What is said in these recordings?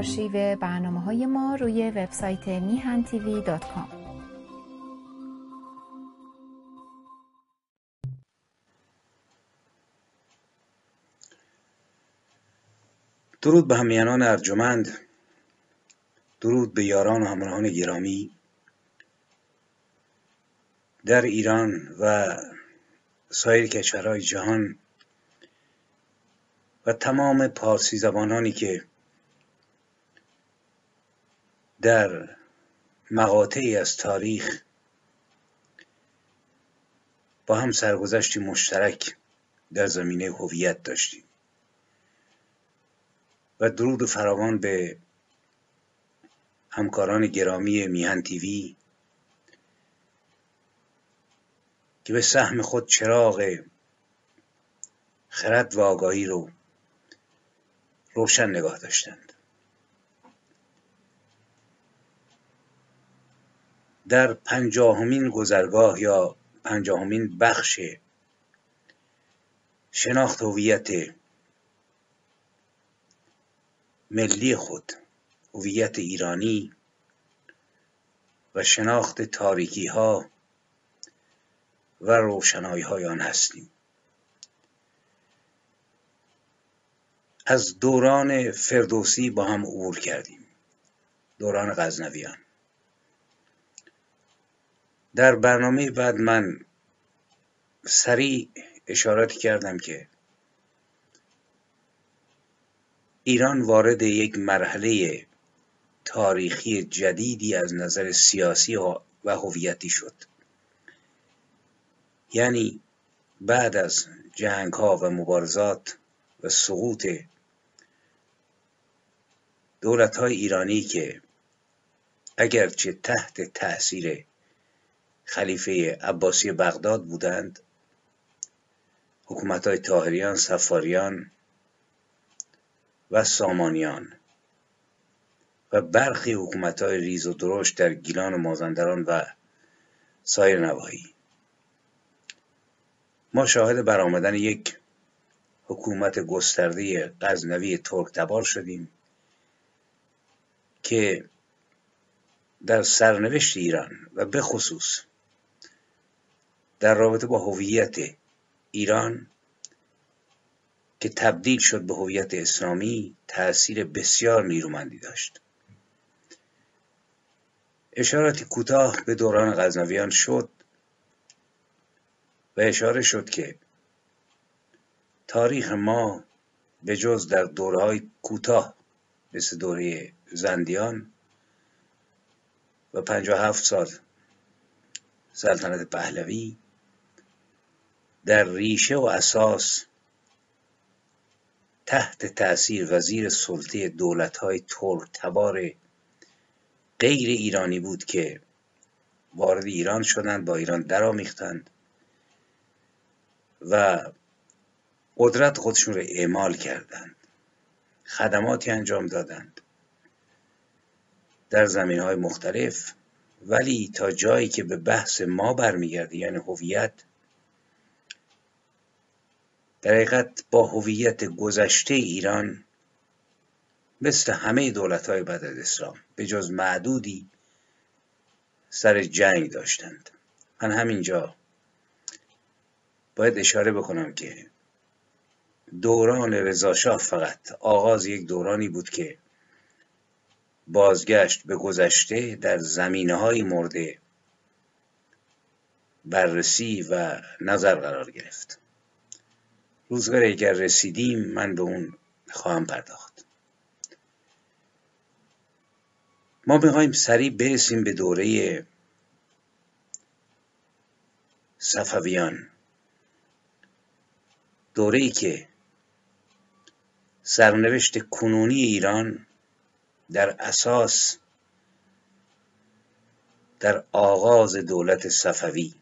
آرشیو برنامه های ما روی وبسایت میهن تیوی دات کام. درود به همیانان ارجمند درود به یاران و همراهان گرامی در ایران و سایر کشورهای جهان و تمام پارسی زبانانی که در مقاطعی از تاریخ با هم سرگذشتی مشترک در زمینه هویت داشتیم و درود فراوان به همکاران گرامی میهن تیوی که به سهم خود چراغ خرد و آگاهی رو روشن نگاه داشتند. در پنجاهمین گذرگاه یا پنجاهمین بخش شناخت هویت ملی خود هویت ایرانی و شناخت تاریکی ها و روشنایی های آن هستیم. از دوران فردوسی با هم عبور کردیم. دوران غزنویان. در برنامه بعد من سریع اشارات کردم که ایران وارد یک مرحله تاریخی جدیدی از نظر سیاسی و هویتی شد. یعنی بعد از جنگ ها و مبارزات و سقوط دولت های ایرانی که اگرچه تحت تاثیر خلیفه عباسی بغداد بودند. حکومت های تاهریان، سفاریان و سامانیان. و برخی حکومت های ریز و درشت در گیلان و مازندران و سایر نواحی. ما شاهد برآمدن یک حکومت گسترده غزنوی ترک تبار شدیم که در سرنوشت ایران و به خصوص در رابطه با هویت ایران که تبدیل شد به هویت اسلامی تأثیر بسیار نیرومندی داشت. اشاراتی کوتاه به دوران غزنویان شد و اشاره شد که تاریخ ما به جز در دورهای کوتاه مثل دوره زندیان و پنجاه هفت سال سلطنت پهلوی در ریشه و اساس تحت تأثیر وزیر سلطه دولت های ترک تبار غیر ایرانی بود که وارد ایران شدند با ایران درآمیختند و قدرت خودشون رو اعمال کردند خدماتی انجام دادند در زمین های مختلف. ولی تا جایی که به بحث ما برمیگرده یعنی هویت در حقیقت با هویت گذشته ایران مثل همه دولت های بعد از اسلام به جز معدودی سر جنگ داشتند. من همینجا باید اشاره بکنم که دوران رضاشاه فقط آغاز یک دورانی بود که بازگشت به گذشته در زمینه های مورد بررسی و نظر قرار گرفت. روزگار اگر رسیدیم من به اون خواهم پرداخت. ما می‌خوایم سریع برسیم به دوره صفویان. دوره ای که سرنوشت کنونی ایران در اساس در آغاز دولت صفوی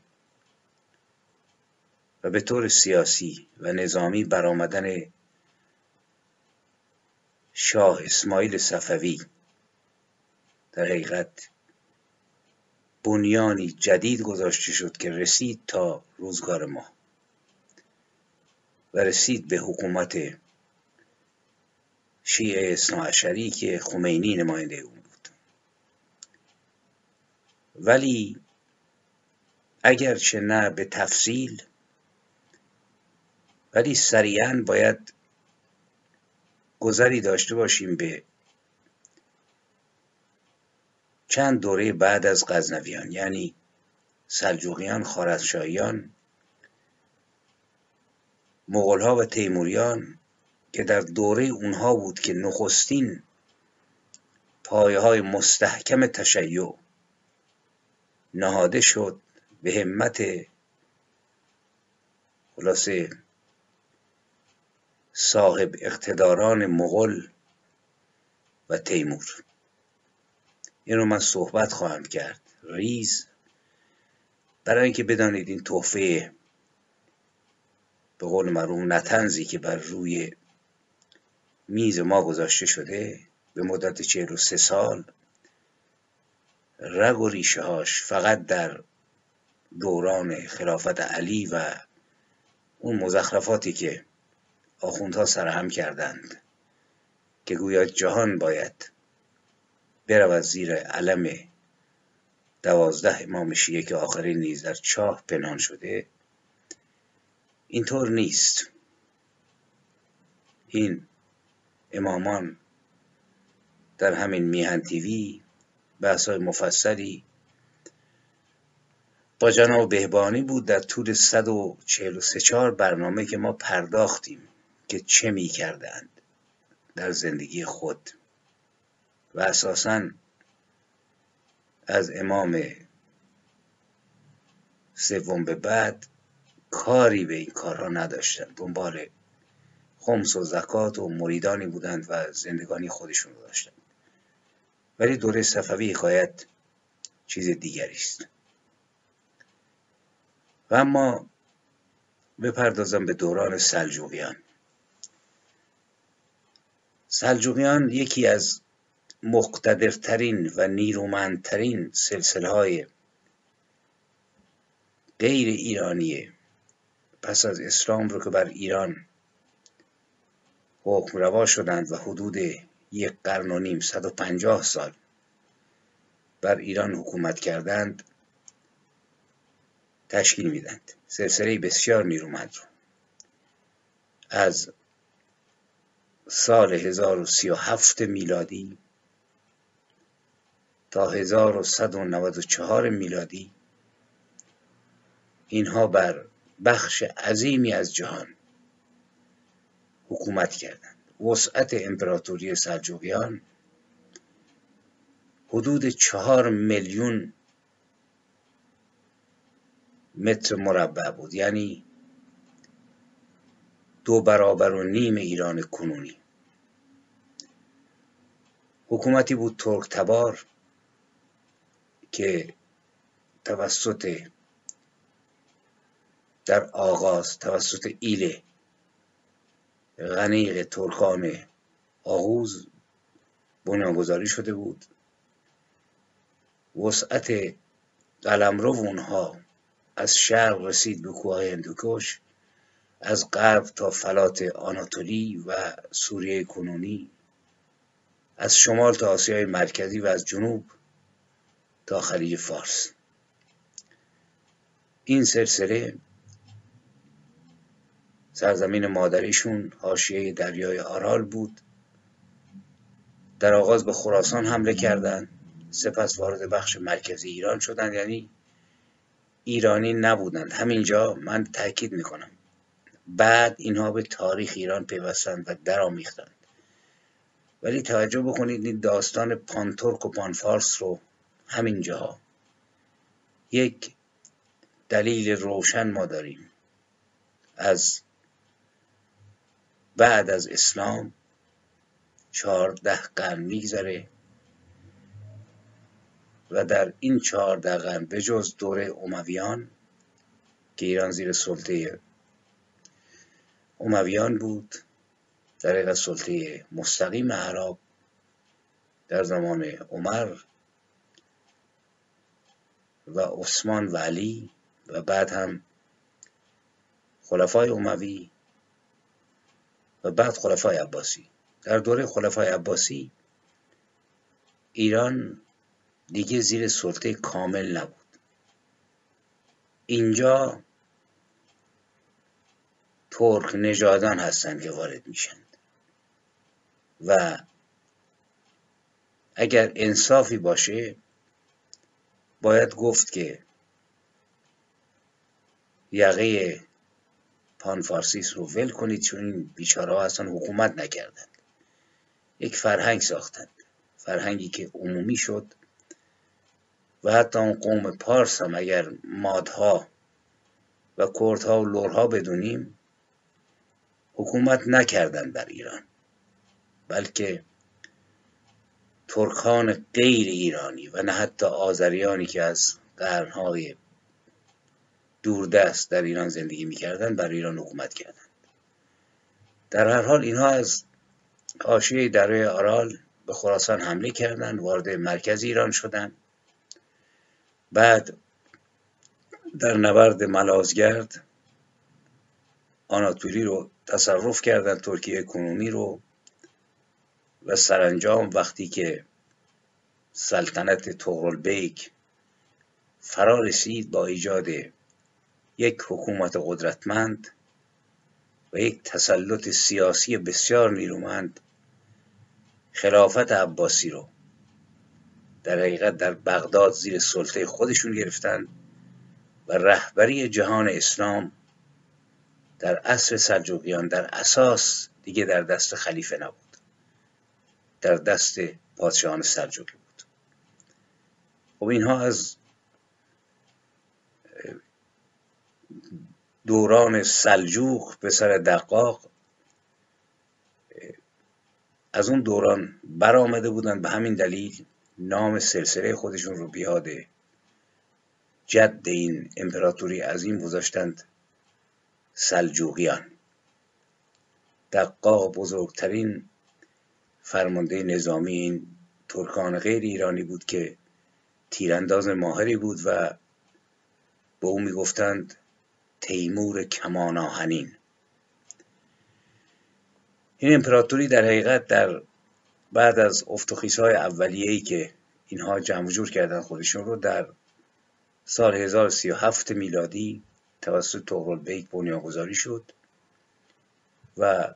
و به طور سیاسی و نظامی برآمدن شاه اسماعیل صفوی. در حقیقت بنیانی جدید گذاشته شد که رسید تا روزگار ما و رسید به حکومت شیعه اصناعشری که خمینی نماینده اون بود. ولی اگرچه نه به تفصیل ولی سریعا باید گذری داشته باشیم به چند دوره بعد از غزنویان یعنی سلجوقیان خارزشاهیان مغولها و تیموریان که در دوره اونها بود که نخستین پایه های مستحکم تشیع نهاده شد به همت خلاصه صاحب اقتداران مغل و تیمور. این رو من صحبت خواهم کرد. ریز برای اینکه بدانید این تحفه به قول مرحوم نتنزی که بر روی میز ما گذاشته شده به مدت چهل و سه سال رگ و ریشه هاش فقط در دوران خلافت علی و اون مزخرفاتی که آخوندها سرهم کردند که گویا جهان باید برود زیر علم دوازده امام شیعه که آخرین نیز در چاه پنهان شده. اینطور نیست. این امامان در همین میهن تیوی بحث های مفصلی با جناب بهبانی بود در طول 143 برنامه که ما پرداختیم. که چه می کردند در زندگی خود. و اساسا از امام سوم به بعد کاری به این کارها نداشتند. دنبال خمس و زکات و مریدانی بودند و زندگانی خودشون رو داشتند. ولی دوره صفوی حکایت چیز دیگری است. و اما بپردازم به دوران سلجوقیان. سلجوقیان یکی از مقتدرترین و نیرومندترین سلسله های غیر ایرانی پس از اسلام رو که بر ایران حکم روا شدند و حدود یک قرن و نیم صد و پنجاه سال بر ایران حکومت کردند تشکیل میدند سلسله بسیار نیرومند رو. از سال 1037 میلادی تا 1194 میلادی. اینها بر بخش عظیمی از جهان حکومت کردند. وسعت امپراتوری سلجوقیان حدود چهار میلیون متر مربع بود. یعنی دو برابر و نیم ایران کنونی. حکومتی بود ترک تبار که توسط در آغاز توسط ایله غنیق ترکان آغوز بنیانگذاری شده بود. وسعت قلمرو اونها از شرق رسید به کوه هندوکش. از غرب تا فلات آناتولی و سوریه کنونی از شمال تا آسیای مرکزی و از جنوب تا خلیج فارس. این سلسله سرزمین مادریشون حاشیه دریای آرال بود. در آغاز به خراسان حمله کردند سپس وارد بخش مرکزی ایران شدند یعنی ایرانی نبودند. همینجا من تاکید می‌کنم. بعد اینها به تاریخ ایران پیوستند و درآمیختند. ولی توجه بکنید این داستان پانتورک و پانفارس رو همینجا یک دلیل روشن ما داریم. از بعد از اسلام چهارده قرن میگذره و در این چهارده قرن به جز دوره امویان که ایران زیر سلطه امویان بود در حقیقت سلطه مستقیم عرب در زمان عمر و عثمان و علی و بعد هم خلفای اموی و بعد خلفای عباسی. در دوره خلفای عباسی ایران دیگه زیر سلطه کامل نبود. اینجا ترک نژادان هستند که وارد میشند. و اگر انصافی باشه باید گفت که یقه پانفارسیس رو ول کنید چون این بیچاره ها اصلا حکومت نکردند. یک فرهنگ ساختند. فرهنگی که عمومی شد. و حتی اون قوم پارس هم اگر مادها و کردها و لورها بدونیم حکومت نکردند بر ایران بلکه ترکان غیر ایرانی و نه حتی آذریانی که از قرنهای دوردست در ایران زندگی می‌کردند بر ایران حکومت کردند. در هر حال اینها از حاشیه دره آرال به خراسان حمله کردند وارد مرکز ایران شدند. بعد در نبرد ملازگرد آناتولی رو تصرف کردند ترکیه کنونی رو و سرانجام وقتی که سلطنت تغرل بیک فرا رسید با ایجاد یک حکومت قدرتمند و یک تسلط سیاسی بسیار نیرومند خلافت عباسی رو در حقیقت در بغداد زیر سلطه خودشون گرفتند و رهبری جهان اسلام در عصر سلجوقیان در اساس دیگه در دست خلیفه نبود. در دست پادشاهان سلجوقی بود. خب اینها از دوران سلجوق به سر دقاق از اون دوران برآمده بودند. به همین دلیل نام سلسله خودشون رو بیاد جد این امپراتوری عظیم گذاشتند. سلجوقیان. دقاق بزرگترین فرمانده نظامی این ترکان غیر ایرانی بود که تیرانداز ماهری بود و به او می‌گفتند تیمور کمان آهنین این امپراتوری در حقیقت در بعد از افتخیص های اولیه‌ای که اینها جمع جور کردن خودشون رو در سال 1037 میلادی توسط تغرل بیک بنیانگذاری شد و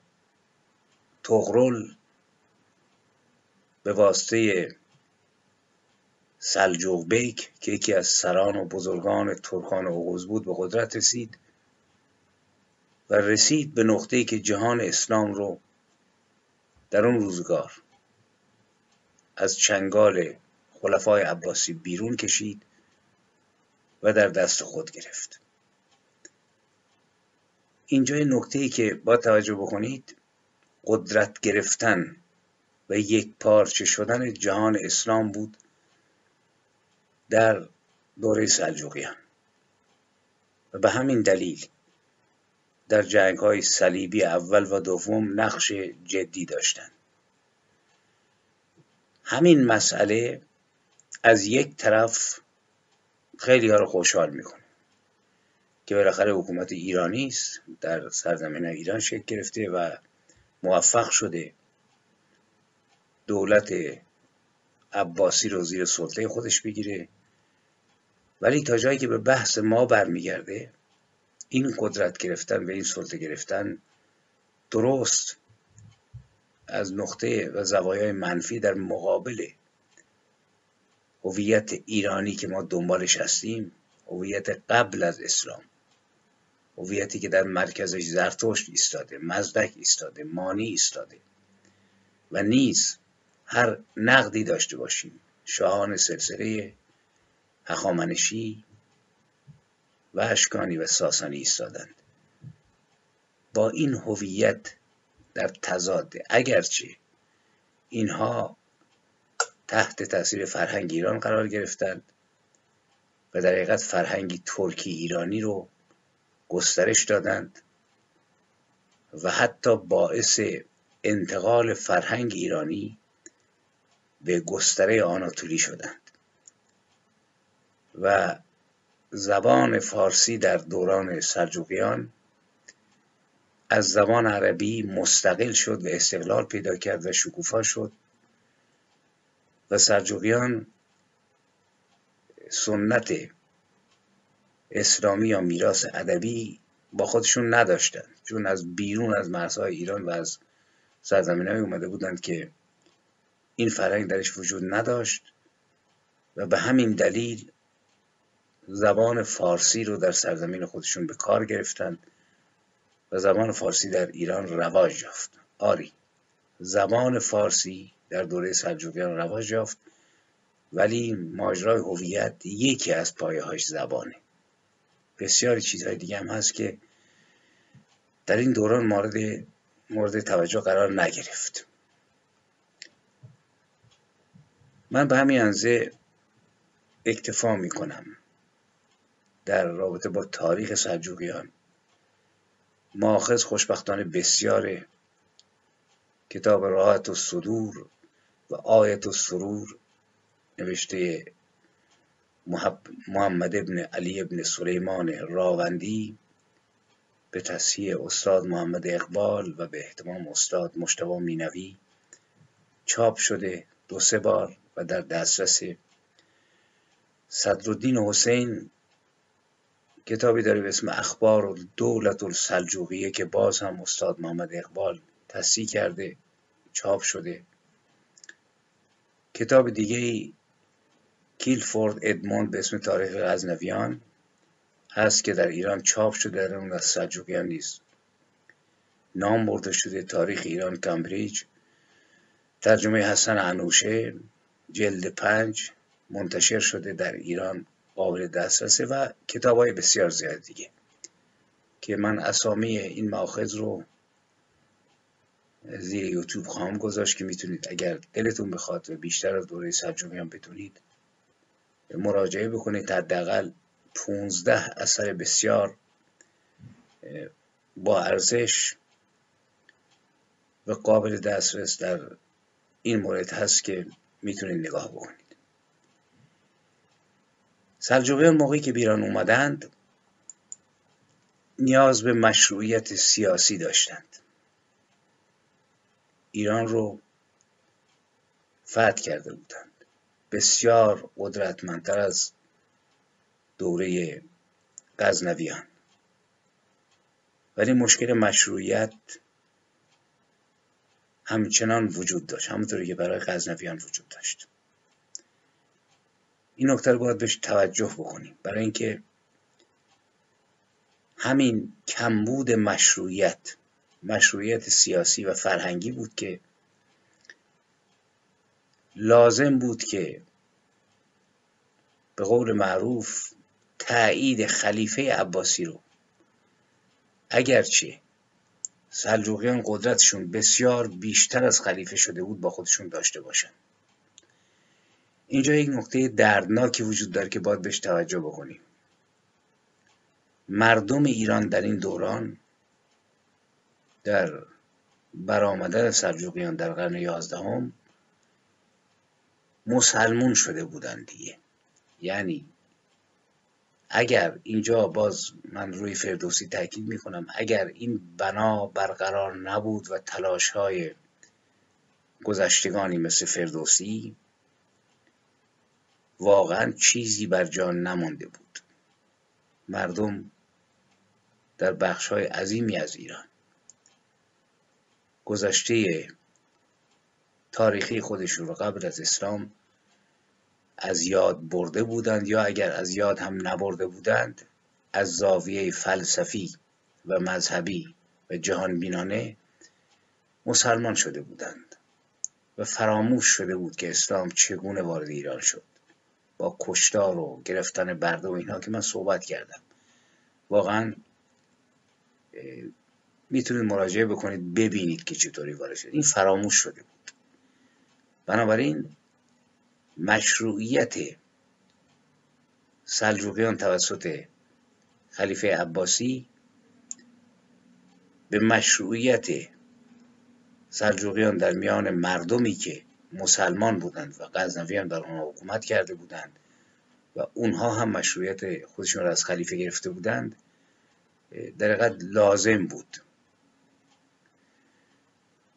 تغرل به واسطه سلجوق بیک که یکی از سران و بزرگان ترکان اوغوز بود به قدرت رسید و رسید به نقطه‌ای که جهان اسلام رو در اون روزگار از چنگال خلفای عباسی بیرون کشید و در دست خود گرفت. اینجا نکته ای که با توجه بکنید قدرت گرفتن و یک پارچه شدن جهان اسلام بود در دوره سلجوقیان. و به همین دلیل در جنگ های صلیبی اول و دوم نقش جدی داشتند. همین مسئله از یک طرف خیلی ها رو خوشحال می‌کنه. که بالاخره حکومت ایرانی است در سرزمین ایران شکل گرفته و موفق شده دولت عباسی رو زیر سلطه خودش بگیره. ولی تا جایی که به بحث ما برمیگرده این قدرت گرفتن و این سلطه گرفتن درست از نقطه و زوایای منفی در مقابل هویت ایرانی که ما دنبالش هستیم هویت قبل از اسلام. هویتی که در مرکزش زرتشت ایستاده مزدک ایستاده مانی ایستاده. و نیز هر نقدی داشته باشیم. شاهان سلسله هخامنشی و اشکانی و ساسانی ایستادند. با این هویت در تضاد اگرچه اینها تحت تاثیر فرهنگ ایران قرار گرفتند و در حقیقت فرهنگی ترکی ایرانی رو گسترش دادند و حتی باعث انتقال فرهنگ ایرانی به گستره آناتولی شدند. و زبان فارسی در دوران سلجوقیان از زبان عربی مستقل شد و استقلال پیدا کرد و شکوفا شد و سلجوقیان سنت اسلامی یا میراث ادبی با خودشون نداشتند چون از بیرون از مرزهای ایران و از سرزمین های اومده بودند که این فرهنگ درش وجود نداشت و به همین دلیل زبان فارسی رو در سرزمین خودشون به کار گرفتند و زبان فارسی در ایران رواج یافت. آری زبان فارسی در دوره سلجوقیان رواج یافت. ولی ماجرای هویت یکی از پایه هاش زبانه. بسیاری چیزهای دیگه هم هست که در این دوران مورد مورد توجه قرار نگرفت. من به همین انزه اکتفا می کنم در رابطه با تاریخ سلجوقیان. ماخذ خوشبختانه بسیار کتاب راحت و صدور و آیت و سرور نوشته محمد ابن علی ابن سلیمان راوندی به تصحیح استاد محمد اقبال و به احتمام استاد مشتبه مینوی چاپ شده دو سه بار و در دسترس صدرالدین حسین کتابی داره به اسم اخبار دولت السلجوقیه که باز هم استاد محمد اقبال تصحیح کرده چاپ شده. کتاب دیگه ای کیلفورد ادموند به اسم تاریخ غزنویان هست که در ایران چاپ شده در اون از سلجوقیان نیست. نام برده شده تاریخ ایران کمبریج. ترجمه حسن انوشه جلد پنج منتشر شده در ایران قابل دسترسه و کتاب های بسیار زیاد دیگه. که من اسامی این ماخذ رو زیر یوتیوب خواهم گذاشت که می‌تونید اگر دلتون بخواد و بیشتر از دوره سلجوقیان بتونید مراجعه بکنید. حداقل 15 اثر بسیار با ارزش و قابل دسترس در این مورد هست که می‌تونید نگاه بکنید. سلجوقیان موقعی که بیران اومدند نیاز به مشروعیت سیاسی داشتند. ایران رو فتح کرده بودند. بسیار قدرتمندتر از دوره غزنویان. ولی مشکل مشروعیت همچنان وجود داشت. همونطوری که برای غزنویان وجود داشت. این نکته رو باید بهش توجه بکنیم. برای اینکه همین کمبود مشروعیت مشروعیت سیاسی و فرهنگی بود که لازم بود که به قول معروف تایید خلیفه عباسی رو. اگرچه سلجوقیان قدرتشون بسیار بیشتر از خلیفه شده بود با خودشون داشته باشن. اینجا یک نقطه دردناکی وجود داره که باید بهش توجه بکنیم. مردم ایران در این دوران در برآمدن سلجوقیان در قرن یازدهم مسلمون شده بودند دیگه. یعنی اگر اینجا باز من روی فردوسی تاکید می‌کنم اگر این بنا برقرار نبود و تلاش های گذشتگانی مثل فردوسی واقعا چیزی بر جان نمانده بود. مردم در بخش های عظیمی از ایران. گذشته تاریخی خودشون رو قبل از اسلام از یاد برده بودند یا اگر از یاد هم نبرده بودند از زاویه فلسفی و مذهبی و جهان بینانه مسلمان شده بودند و فراموش شده بود که اسلام چگونه وارد ایران شد. با کشتار و گرفتن برده و اینها که من صحبت کردم. واقعا می‌تونید مراجعه بکنید ببینید که چطوری وارد شد. این فراموش شده بود. بنابراین مشروعیت سلجوقیان توسط خلیفه عباسی به مشروعیت سلجوقیان در میان مردمی که مسلمان بودند و غزنویان بر آنها حکومت کرده بودند و اونها هم مشروعیت خودشون را از خلیفه گرفته بودند در لازم بود.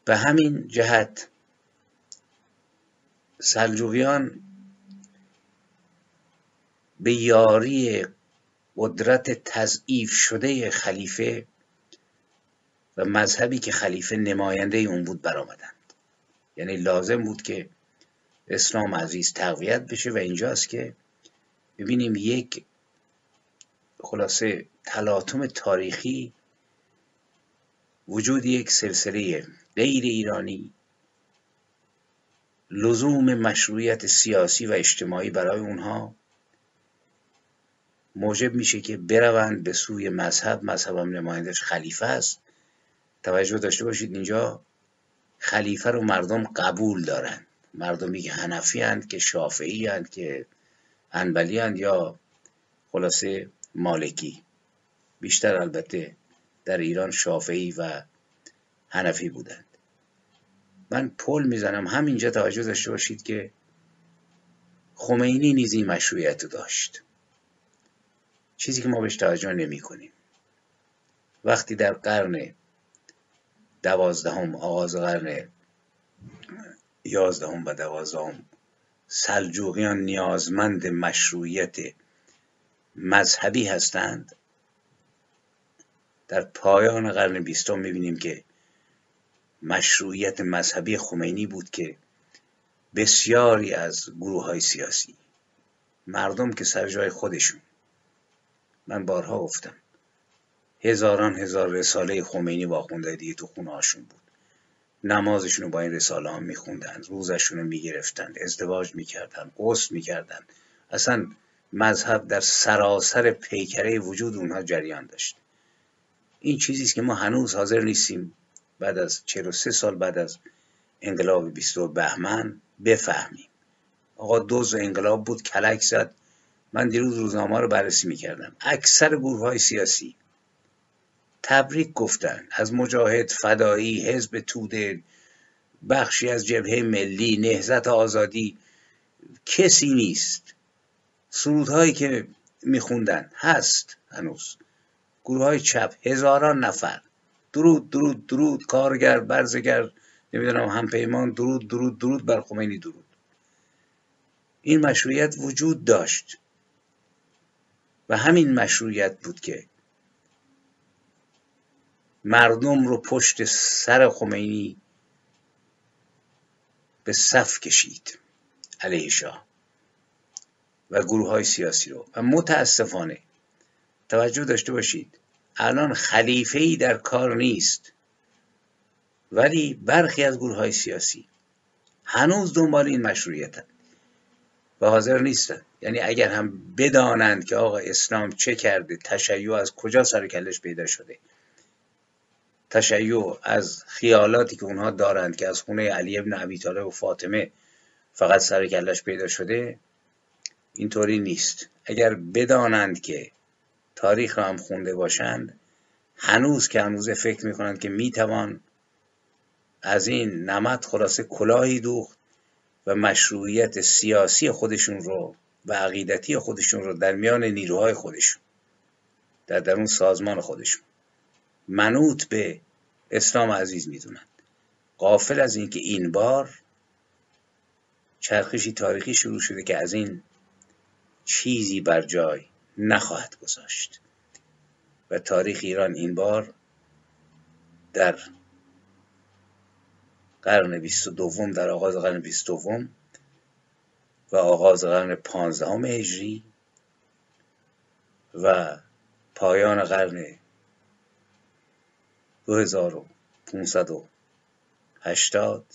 به همین جهت سلجوقیان به یاری قدرت تضعیف شده خلیفه و مذهبی که خلیفه نماینده اون بود برآمدند. یعنی لازم بود که اسلام عزیز تقویت بشه و اینجاست که ببینیم یک خلاصه تلاطم تاریخی وجود یک سلسله غیر ایرانی لزوم مشروعیت سیاسی و اجتماعی برای اونها موجب میشه که بروند به سوی مذهب. مذهب هم نمایندش خلیفه است. توجه داشته باشید اینجا خلیفه رو مردم قبول دارند مردمی که هنفی هند که شافعی هند که انبلی هند یا خلاصه مالکی. بیشتر البته در ایران شافعی و هنفی بودند. من پل می‌زنم. همینجا توجه داشته باشید که خمینی نیزی مشروعیت داشت. چیزی که ما بهش توجه نمی کنیم وقتی در قرن دوازدهم آغاز قرن یازدهم و دوازدهم سلجوقیان نیازمند مشروعیت مذهبی هستند در پایان قرن بیستم می‌بینیم که مشروعیت مذهبی خمینی بود که بسیاری از گروه های سیاسی مردم که سر جای خودشون من بارها گفتم هزاران هزار رساله خمینی واخونده دیگه تو خونه هاشون بود. نمازشون رو با این رساله ها میخوندن روزشون رو می‌گرفتن ازدواج می‌کردن قصد می‌کردن. اصلا مذهب در سراسر پیکره وجود اونها جریان داشت. این چیزی که ما هنوز حاضر نیستیم بعد از 43 سال بعد از انقلاب 22 بهمن بفهمیم. آقا دوز انقلاب بود کلک زد. من دیروز روزنامه رو بررسی می‌کردم. اکثر گروه های سیاسی تبریک گفتن. از مجاهد فدایی حزب توده بخشی از جبهه ملی نهزت آزادی کسی نیست. سرودهایی که میخوندن هست هنوز. گروه های چپ هزاران نفر. درود درود درود کارگر برزگر نمی‌دونم همپیمان درود درود درود بر خمینی درود. این مشروعیت وجود داشت. و همین مشروعیت بود که مردم رو پشت سر خمینی به صف کشید علیه شاه و گروه های سیاسی رو. و متاسفانه توجه داشته باشید الان خلیفه ای در کار نیست. ولی برخی از گروه های سیاسی هنوز دنبال این مشروعیت و حاضر نیستن. یعنی اگر هم بدانند که آقا اسلام چه کرده تشیع از کجا سر کلش پیدا شده. تشیع از خیالاتی که اونها دارند که از خونه علی ابن ابی طالب و فاطمه فقط سر کلش پیدا شده اینطوری نیست. اگر بدانند که تاریخ را هم خونده باشند. هنوز که هنوز فکر می‌کنند که می‌توان از این نمد خلاصه کلاهی دوخت و مشروعیت سیاسی خودشون رو و عقیدتی خودشون رو در میان نیروهای خودشون در درون سازمان خودشون. منوط به اسلام عزیز می‌دونند. قافل از اینکه این بار چرخشی تاریخی شروع شده که از این چیزی بر جای نخواهد گذاشت. و تاریخ ایران این بار در قرن بیست دوم در آغاز قرن بیست دوم و آغاز قرن پانزدهم هجری و پایان قرن 2580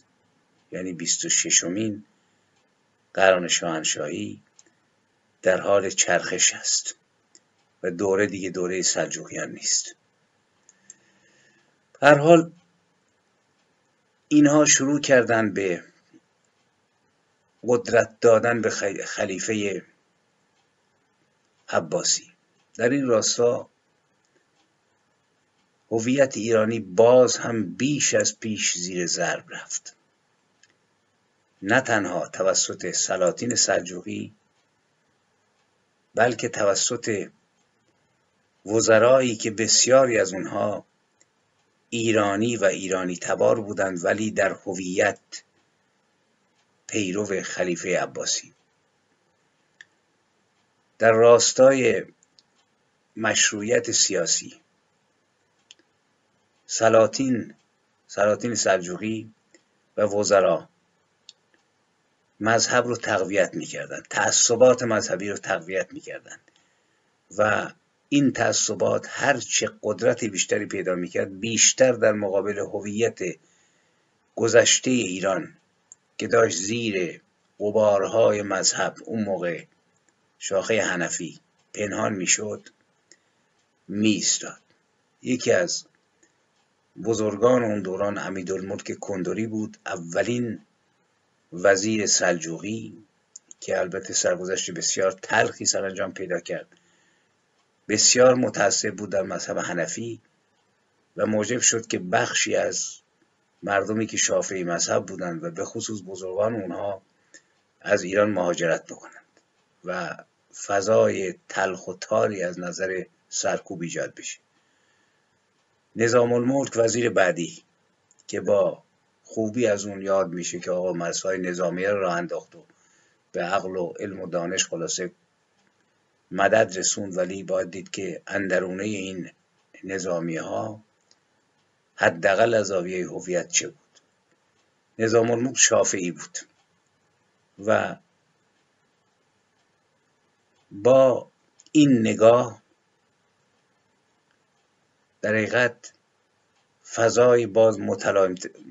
یعنی 26 مین قرن شاهنشاهی در حال چرخش است و دوره دیگه دوره سلجوقیان نیست. هر حال اینها شروع کردن به قدرت دادن به خلیفه عباسی. در این راستا هویت ایرانی باز هم بیش از پیش زیر ضرب رفت. نه تنها توسط سلاطین سلجوقی بلکه توسط وزرایی که بسیاری از اونها ایرانی و ایرانی تبار بودند ولی در هویت پیرو خلیفه عباسی. در راستای مشروعیت سیاسی سلاطین سلاطین سلجوقی و وزرا مذهب رو تقویت می‌کردند تعصبات مذهبی رو تقویت می‌کردند و این تعصبات هر چه قدرت بیشتری پیدا می‌کرد بیشتر در مقابل هویت گذشته ایران که داشت زیر قبارهای مذهب اون موقع شاخه هنفی پنهان می‌شد میستاد یکی از بزرگان اون دوران امیدالملک کندوری بود. اولین وزیر سلجوقی که البته سرگذشت بسیار تلخی سرانجام پیدا کرد. بسیار متعصب بود در مذهب حنفی و موجب شد که بخشی از مردمی که شافعی مذهب بودند و به خصوص بزرگان اونها از ایران مهاجرت بکنند و فضای تلخ و تاری از نظر سرکوب ایجاد بشه. نظام الملک وزیر بعدی که با خوبی از اون یاد میشه که آقا مرزهای نظامیه رو راه انداخت و به عقل و علم و دانش خلاصه مدد رسوند. ولی باید دید که اندرونه این نظامیه ها حداقل از زاویه هویت چه بود؟ نظام الملک شافعی بود و با این نگاه در حقیقت فضای باز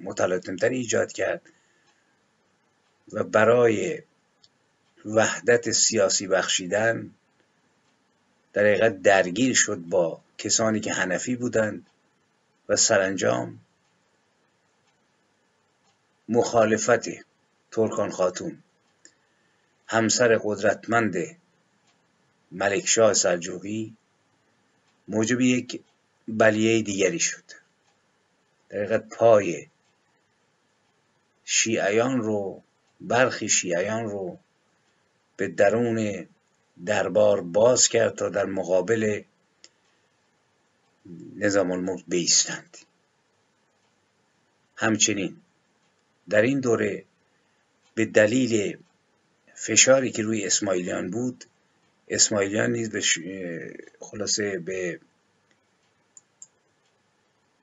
متلاطمتری ایجاد کرد و برای وحدت سیاسی بخشیدن در حقیقت درگیر شد با کسانی که هنفی بودند و سرانجام مخالفت ترکان خاتون. همسر قدرتمند ملکشاه سلجوقی موجب یک بلیه دیگری شد. در پای شیعیان رو برخی شیعیان رو به درون دربار باز کرد تا در مقابل نظام الملک بیستند. همچنین در این دوره به دلیل فشاری که روی اسماعیلیان بود اسماعیلیان نیز به خلاصه به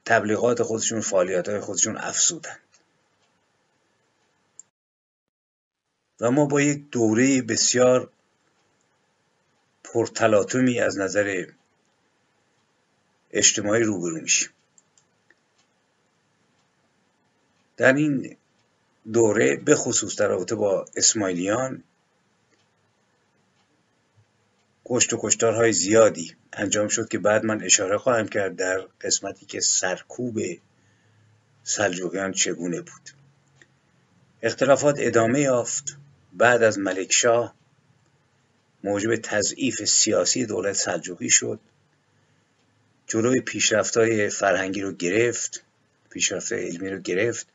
تبلیغات خودشون فعالیت های خودشون افزودند و ما با یک دوره بسیار پرتلاطمی از نظر اجتماعی روبرو میشیم. در این دوره به خصوص در رابطه با اسماعیلیان کشت و کشتارهای زیادی انجام شد که بعد من اشاره خواهم کرد در قسمتی که سرکوب سلجوقیان چگونه بود. اختلافات ادامه یافت. بعد از ملکشاه موجب تضعیف سیاسی دولت سلجوقی شد. جلوی پیشرفتهای فرهنگی رو گرفت پیشرفت علمی رو گرفت.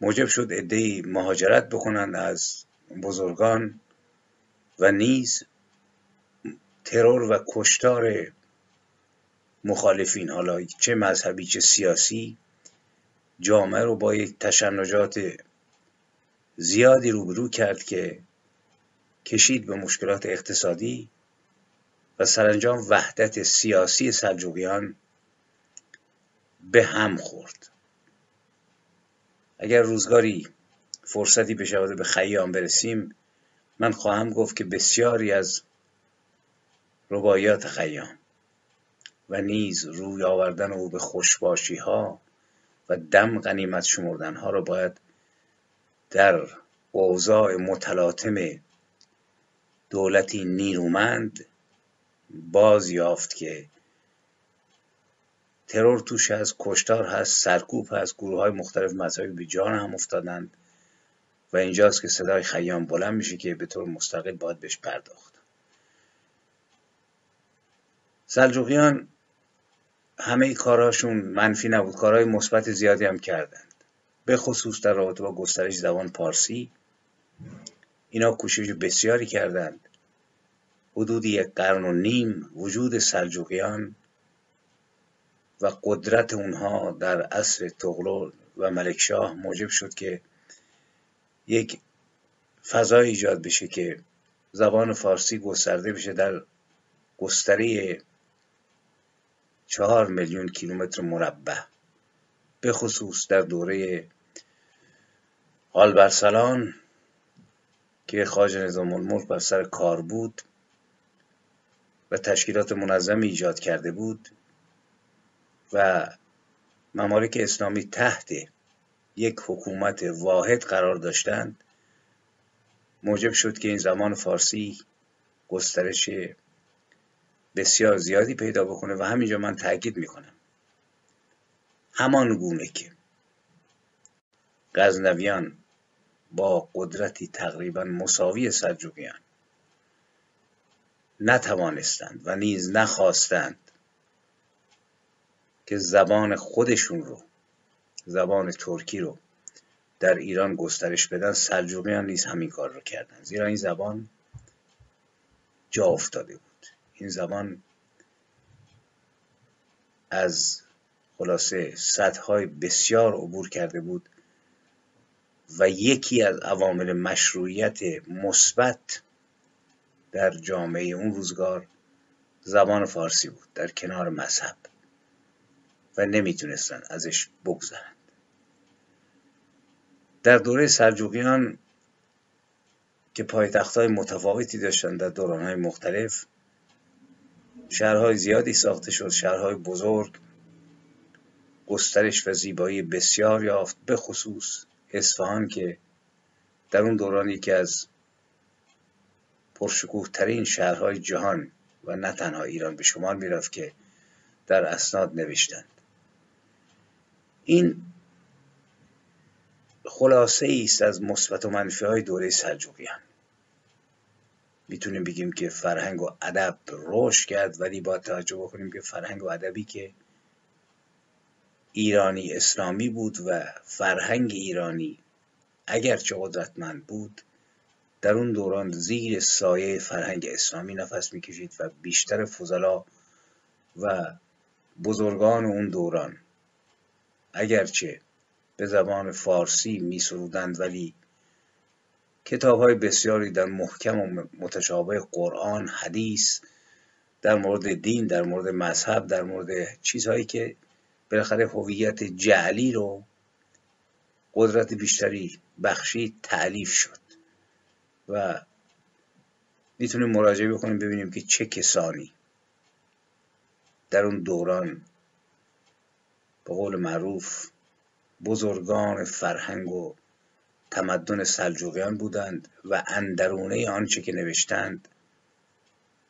موجب شد عدهای مهاجرت بکنند از بزرگان و نیز ترور و کشتار مخالفین حالا چه مذهبی چه سیاسی جامعه رو با یک تشنجات زیادی روبرو کرد که کشید به مشکلات اقتصادی و سرانجام وحدت سیاسی سلجوقیان به هم خورد. اگر روزگاری فرصتی بشود به خیام برسیم من خواهم گفت که بسیاری از ربایات خیام. و نیز روی آوردن او به خوشباشی ها و دم غنیمت شمردن ها را باید در اوضاع متلاطم دولتی نیرومند باز یافت که ترور توش هست کشتار هست سرکوب هست گروه های مختلف مذهبی به جان هم افتادند و اینجاست که صدای خیام بلند میشه که به طور مستقل باید بهش پرداخت. سلجوقیان همه کارهاشون منفی نبود. کارهای مثبت زیادی هم کردند. به خصوص در رابطه با گسترش زبان پارسی. اینا کوشش بسیاری کردند. حدود یک قرن و نیم وجود سلجوقیان و قدرت اونها در عصر تغلل و ملکشاه موجب شد که یک فضای ایجاد بشه که زبان فارسی گسترده بشه در گستره چهار میلیون کیلومتر مربع. به خصوص در دوره آلبرسلان که خاج نظام الملک بر سر کار بود و تشکیلات منظمی ایجاد کرده بود و ممالک اسلامی تحت یک حکومت واحد قرار داشتند موجب شد که این زمان فارسی گسترش بسیار زیادی پیدا بکنه و همینجا من تاکید می‌کنم. همان گونه که غزنویان با قدرتی تقریبا مساوی سلجوقیان نتوانستند و نیز نخواستند که زبان خودشون رو زبان ترکی رو در ایران گسترش بدن سلجوقیان نیز همین کار رو کردن. زیرا این زبان جا افتاده بود. این زبان از خلاصه سطحهای بسیار عبور کرده بود و یکی از عوامل مشروعیت مثبت در جامعه اون روزگار زبان فارسی بود در کنار مذهب و نمی‌تونستن ازش بگذرند. در دوره سلجوقیان که های متفاوتی داشتند در دورانهای مختلف شهرهای زیادی ساخته شد شهرهای بزرگ. گسترش و زیبایی بسیار یافت به خصوص اصفهان که در اون دوران یکی از پرشکوه ترین شهرهای جهان و نه تنها ایران به شمار می‌رفت که در اسناد نوشتند. این خلاصه است از مثبت و منفی های دوره سلجوقیان. می‌تونیم بگیم که فرهنگ و ادب رشد کرد ولی با توجه بکنیم که فرهنگ و ادبی که ایرانی اسلامی بود و فرهنگ ایرانی اگرچه قدرتمند بود در اون دوران زیر سایه فرهنگ اسلامی نفس می‌کشید و بیشتر فضلا و بزرگان اون دوران اگرچه به زبان فارسی می سرودند ولی کتاب های بسیاری در محکم و متشابه قرآن حدیث در مورد دین در مورد مذهب در مورد چیزهایی که بالاخره هویت جعلی رو قدرت بیشتری بخشی تعلیف شد. و می‌تونیم مراجعه بکنیم ببینیم که چه کسانی در اون دوران به قول معروف بزرگان فرهنگ و تمدن سلجوقیان بودند و اندرونه آنچه که نوشتند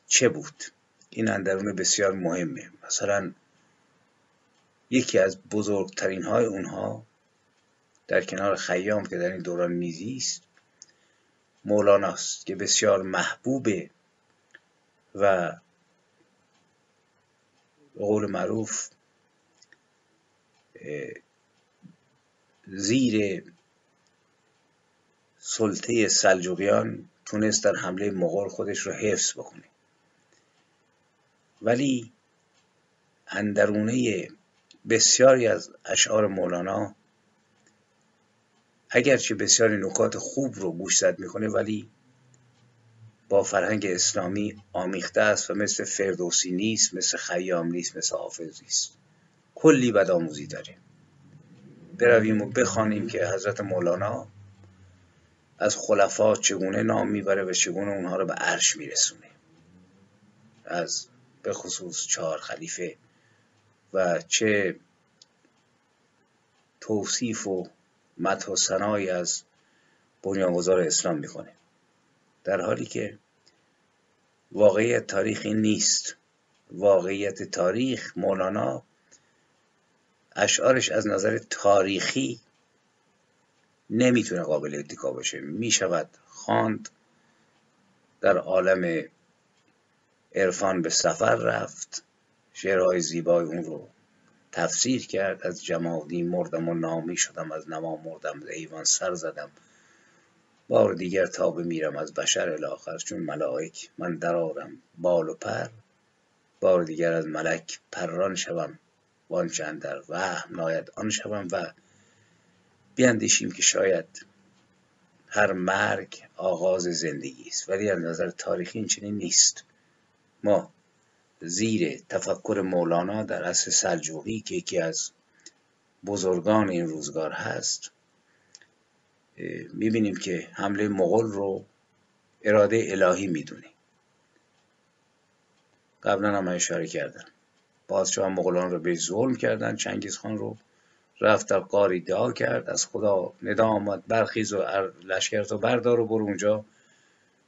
چه بود؟ این اندرونه بسیار مهمه. مثلا یکی از بزرگترین های اونها در کنار خیام که در این دوران میزیست مولاناست که بسیار محبوبه و قول معروف زیر سلطه سلجوقیان تونست در حمله مغول خودش رو حفظ بکنه. ولی اندرونه بسیاری از اشعار مولانا اگرچه بسیاری نکات خوب رو گوشزد می‌کنه ولی با فرهنگ اسلامی آمیخته است و مثل فردوسی نیست مثل خیام نیست مثل حافظ نیست. کلی بدآموزی داره. برویم و بخوانیم که حضرت مولانا از خلفا چگونه نام می‌بره و چگونه اونها رو به عرش میرسونه. از به خصوص چهار خلیفه و چه توصیف و مدح و سنایی از بنیانگذار اسلام می‌کنه. در حالی که واقعیت تاریخی نیست. واقعیت تاریخ مولانا اشعارش از نظر تاریخی نمی‌تونه قابل اتکا باشه. می‌شود خواند. در عالم عرفان به سفر رفت. شعرهای زیبای اون رو تفسیر کرد. از جمادی مردم و نامی شدم. از نما مردم ز ایوان سر زدم. بار دیگر تا میرم از بشر الاخر. چون ملائک من درارم بال و پر. بار دیگر از ملک پران شوم. وانچند در وهم ناید آن شوم و بیاندیشیم که شاید هر مرگ آغاز زندگی است ولی از نظر تاریخی این چنین نیست. ما زیر تفکر مولانا در اصل سلجوقی که یکی از بزرگان این روزگار هست می‌بینیم که حمله مغول رو اراده الهی می‌دونه. قبلا هم اشاره کردم. پادشاه مغولان رو به ظلم کردن چنگیز خان رو رفت در قاری دعا کرد از خدا ندا آمد برخیز و لشکر تو بردار و برو اونجا.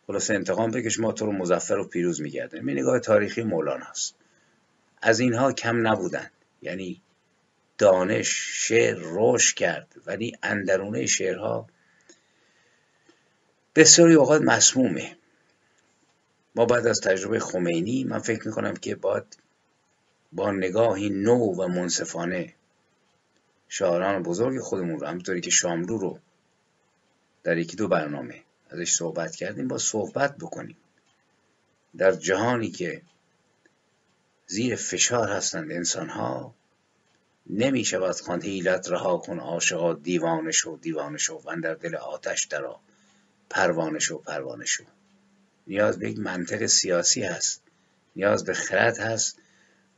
خلاص انتقام بکش ما تو رو مزفر و پیروز میگردیم این نگاه تاریخی مولانا است. از اینها کم نبودند یعنی دانش شعر روش کرد ولی اندرونه شعرها بسیاری اوقات مسمومه. ما بعد از تجربه خمینی من فکر می‌کنم که باید با نگاهی نو و منصفانه شاعران بزرگ خودمون رو همونطوری که شاملو رو در یکی دو برنامه ازش صحبت کردیم با صحبت بکنیم. در جهانی که زیر فشار هستند انسان ها نمی شود خواند حیلت رها کن عاشقا دیوانه شو دیوانه شو و در دل آتش درا پروانه شو پروانه شو. نیاز به یک منطق سیاسی هست نیاز به خرد هست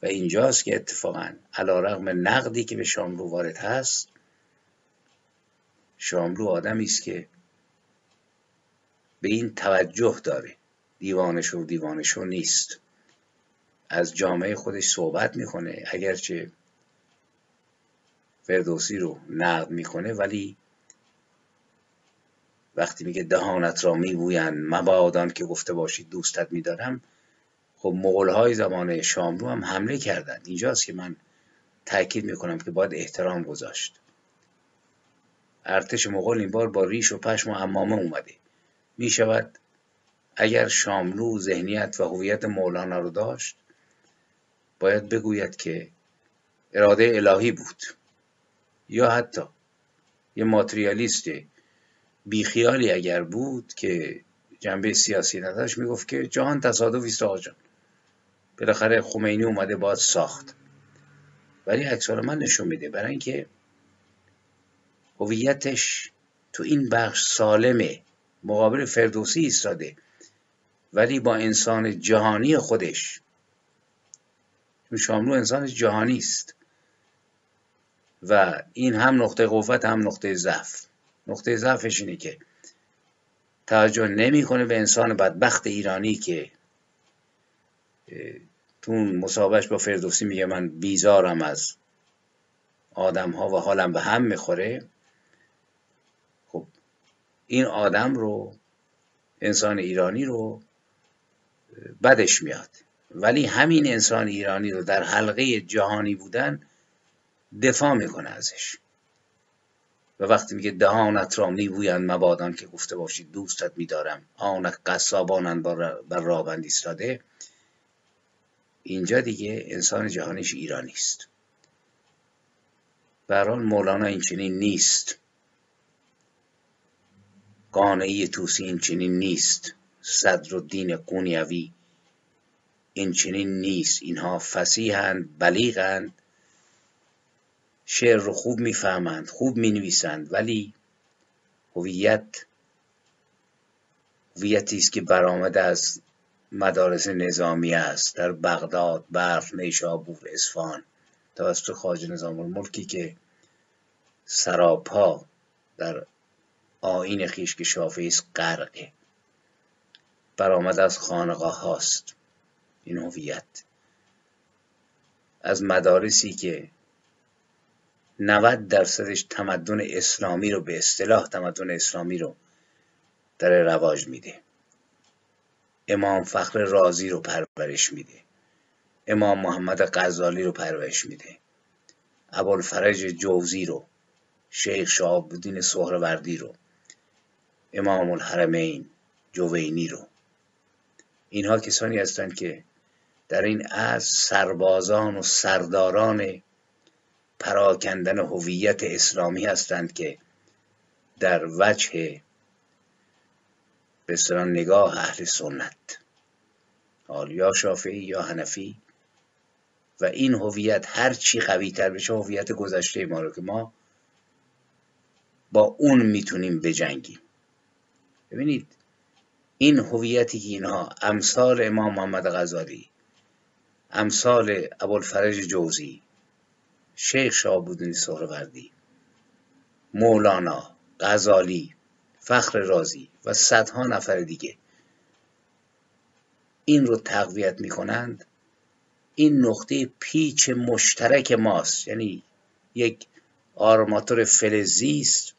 اینجاست که اتفاقا علا رغم نقدی که به شاملو وارد هست شاملو آدمی است که به این توجه داره. دیوانشو دیوانشو نیست. از جامعه خودش صحبت می‌کنه اگرچه فردوسی رو نقد می‌کنه ولی وقتی میگه دهانت را میبویند مبادان که گفته باشید دوستت میدارم خب مغول های زمان شاملو هم حمله کردند. اینجاست که من تاکید می‌کنم که باید احترام گذاشت. ارتش مغول این بار با ریش و پشم و امامه اومده. می شود اگر شاملو ذهنیت و هویت مولانا رو داشت باید بگوید که اراده الهی بود. یا حتی یه ماتریالیست بیخیالی اگر بود که جنبه سیاسی نداشت می‌گفت که جهان تصادفی است آقا بالاخره خمینی اومده باید ساخت. ولی اکثر من نشون میده. برای اینکه هویتش تو این بخش سالمه مقابل فردوسی ایستاده ولی با انسان جهانی خودش. چون شاملو انسان جهانی است. و این هم نقطه قوت هم نقطه ضعف. نقطه ضعفش اینه که توجه نمی‌کنه به انسان بدبخت ایرانی که تو مسابقش با فردوسی میگه من بیزارم از آدم ها و حالم به هم می‌خوره. خب این آدم رو انسان ایرانی رو بدش میاد. ولی همین انسان ایرانی رو در حلقه جهانی بودن دفاع می‌کنه ازش. و وقتی میگه دهانت را میبویند مبادان که گفته باشید دوستت میدارم. آنک قصابانند بر رابند ایستاده اینجا دیگه انسان جهانش ایرانی است. برحال مولانا این چنین نیست. قانعی توسی این چنین نیست. صدر و دین قونیوی این چنین نیست. اینها فسیحند بلیغند. شعر رو خوب می‌فهمند خوب می‌نویسند ولی هویت هویتی است که برآمده از مدارس نظامی است. در بغداد برف نیشابور اصفهان توسط خواجه نظام الملکی که سراپا در آین خیش که شافعی است غرقه. برآمده از خانقاه هاست این هویت. از مدارسی که 90 درصدش تمدن اسلامی رو به اصطلاح تمدن اسلامی رو در رواج میده. امام فخر رازی رو پرورش میده. امام محمد غزالی رو پرورش میده. ابوالفرج جوزی رو شیخ شهاب الدین سهروردی رو امام الحرمین جوینی رو. اینها کسانی هستند که در این از سربازان و سرداران پراکندن هویت اسلامی هستند که در وجه به نگاه اهل سنت. حال یا شافعی یا حنفی. و این هویت هر چی قوی تر بشه هویت گذشته ما رو که ما با اون می‌تونیم بجنگیم. ببینید این هویتی که اینها امثال امام محمد غزالی امثال ابوالفرج جوزی شیخ شاهبودنی سهروردی مولانا غزالی فخر رازی و صدها نفر دیگه. این رو تقویت می کنند این نقطه پیچ مشترک ماست. یعنی یک آرماتور فلزی است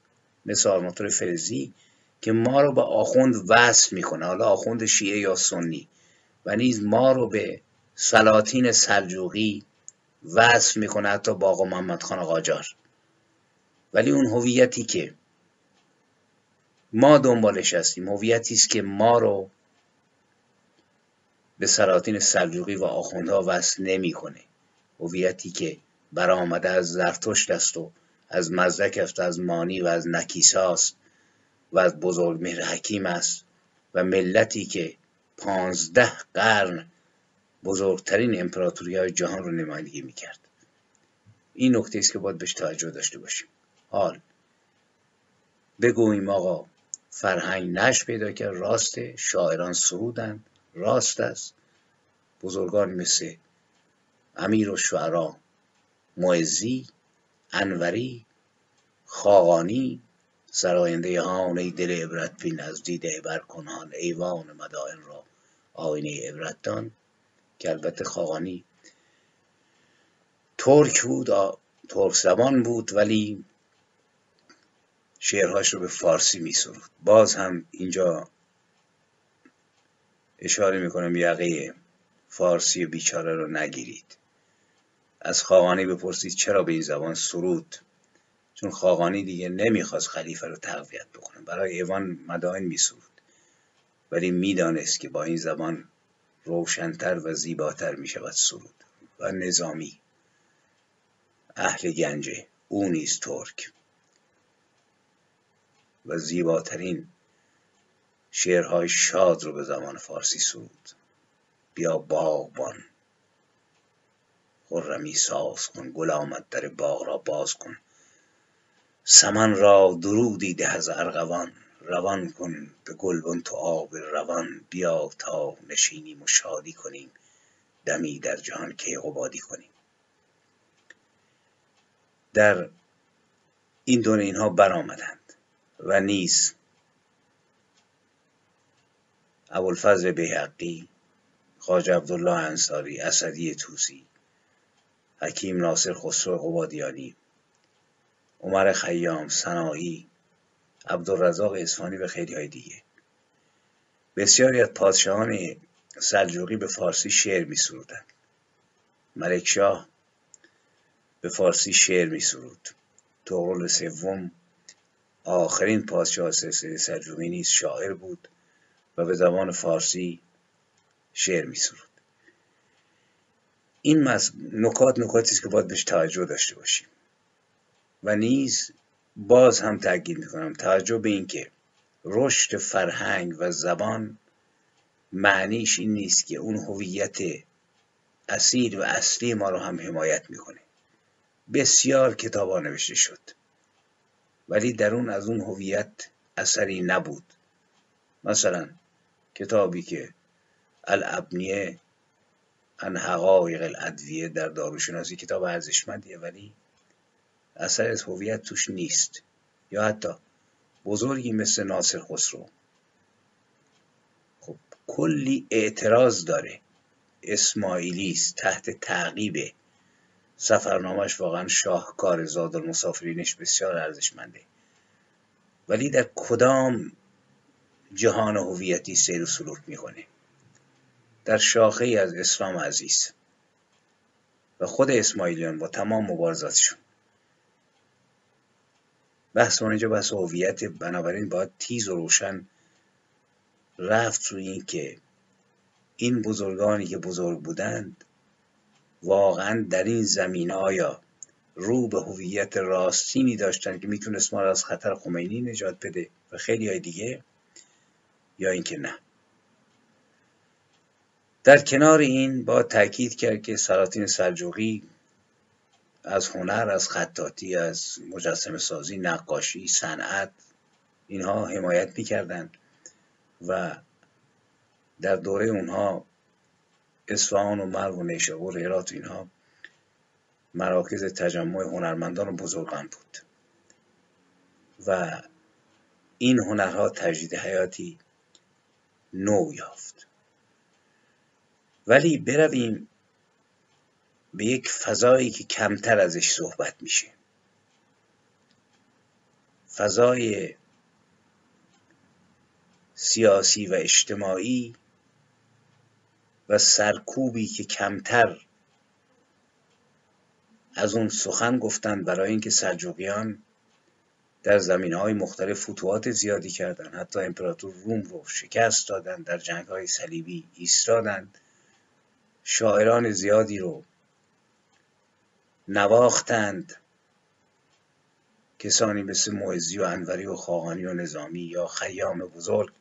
مثل آرماتور فلزی که ما رو به آخوند وصل می‌کنه. حالا آخوند شیعه یا سنی. و نیز ما رو به سلاطین سلجوقی وصل می‌کنه حتی با آقا محمد خان قاجار ولی اون هویتی که ما دنبالش هستیم. هویتی است که ما رو به سلاطین سلجوقی و آخوندها وصل نمی‌کنه. هویتی که برآمده از زرتشت است و از مزدک است از مانی و از نکیساست و از بزرگ مهر حکیم است و ملتی که پانزده قرن بزرگترین امپراتوری های جهان رو نمایندگی می‌کرد. این نکته است که باید بهش توجه داشته باشیم. حال بگوییم آقا فرهنگ نش پیدا کرد. راسته شاعران سرودند. راست است. بزرگان مثل امیر و شعرا معزی انوری خاقانی سراینده هان ای دل عبرت بین از دید عبر کنان ایوان مدائن را آینه عبرت دان. که البته خاقانی ترک بود ترک زبان بود ولی شعرهاش رو به فارسی می سرود باز هم اینجا اشاره می‌کنم یقه فارسی بیچاره رو نگیرید. از خاقانی بپرسید چرا به این زبان سرود؟ چون خاقانی دیگه نمی‌خواست خلیفه رو تقویت بکنه. برای ایوان مدائن میسرود. ولی می‌دانست که با این زبان روشنتر و زیباتر می‌شود سرود و نظامی. اهل گنجه او نیز ترک. و زیباترین شعرهای شاد رو به زمان فارسی سرود بیا باغبان. خرمی ساز کن گل آمد در باغ را باز کن. سمن را درودی ده از ارغوان. روان کن به گلبن تو آب روان. بیا تا نشینیم و شادی کنیم. دمی در جهان کیقوبادی کنیم. در این دون اینها برآمدند. و نیز ابوالفضل بیهقی خواجه عبدالله انصاری اسدی توسی حکیم ناصر خسرو قبادیانی عمر خیام سنایی عبدالرزاق اصفهانی و خیلی های دیگه. بسیاری از پادشاهان سلجوقی به فارسی شعر می سرودن. ملکشاه به فارسی شعر می سرود سوم آخرین پادشاه سلسله سلجوقی نیز شاعر بود و به زبان فارسی شعر می سرود این نکات نکاتی است که باید بهش توجه داشته باشیم. و نیز باز هم تاکید می‌کنم توجه به اینکه رشد فرهنگ و زبان معنیش این نیست که اون هویت اصیل و اصلی ما رو هم حمایت می‌کنه. بسیار کتاب نوشته شد. ولی در اون از اون هویت اثری نبود. مثلا کتابی که الابنیه ان حقایق الادویه در داروشناسی کتاب ارزشمندیه ولی اثر از هویت توش نیست. یا حتی بزرگی مثل ناصر خسرو. خب کلی اعتراض داره. اسماعیلی است تحت تعقیب سفرنامهش واقعا شاهکار زاد المسافرینش بسیار ارزشمنده. ولی در کدام جهان هویتی سیر و سلوک می‌کنه؟ در شاخه از اسلام عزیز. و خود اسماعیلیان با تمام مبارزاتشون. بحث اینجا بحث هویت بنابراین باید تیز و روشن رفت روی این که این بزرگانی که بزرگ بودند واقعا در این زمین آیا رو به هویت راستینی داشتن که می‌تونست ما را از خطر خمینی نجات بده و خیلی های دیگه یا اینکه نه؟ در کنار این با تاکید کرد که سلاطین سلجوقی از هنر از خطاطی از مجسم سازی نقاشی صنعت اینها حمایت می‌کردند و در دوره اونها اصفهان و مرو و نیشابور هرات اینها مراکز تجمع هنرمندان و بزرگان بود. و این هنرها تجدید حیاتی نو یافت. ولی برویم به یک فضایی که کمتر ازش صحبت میشه. فضای سیاسی و اجتماعی و سرکوبی که کمتر از اون سخن گفتند برای اینکه سلجوقیان در زمین های مختلف فتوحات زیادی کردند. حتی امپراتور روم رو شکست دادند در جنگ های صلیبی ایستادند. شاعران زیادی رو نواختند. کسانی مثل معزی و انوری و خاقانی و نظامی یا خیام بزرگ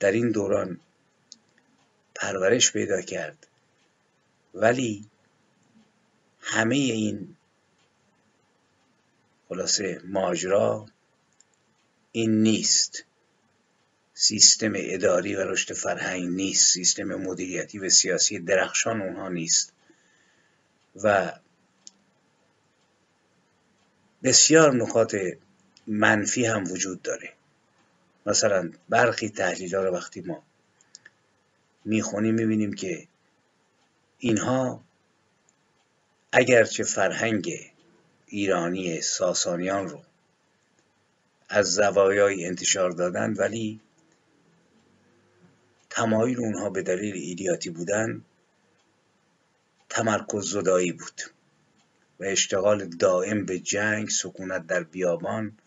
در این دوران پرورش پیدا کرد. ولی همه این خلاصه ماجرا این نیست. سیستم اداری و رشد فرهنگ نیست. سیستم مدیریتی و سیاسی درخشان اونها نیست. و بسیار نکات منفی هم وجود داره. مثلا برخی تحلیل ها رو وقتی ما می‌خونیم می‌بینیم که اینها اگرچه فرهنگ ایرانی ساسانیان رو از زوایای انتشار دادن ولی تمایل اونها به دلیل ایدیاتی بودن تمرکز زدایی بود و اشتغال دائم به جنگ سکونت در بیابان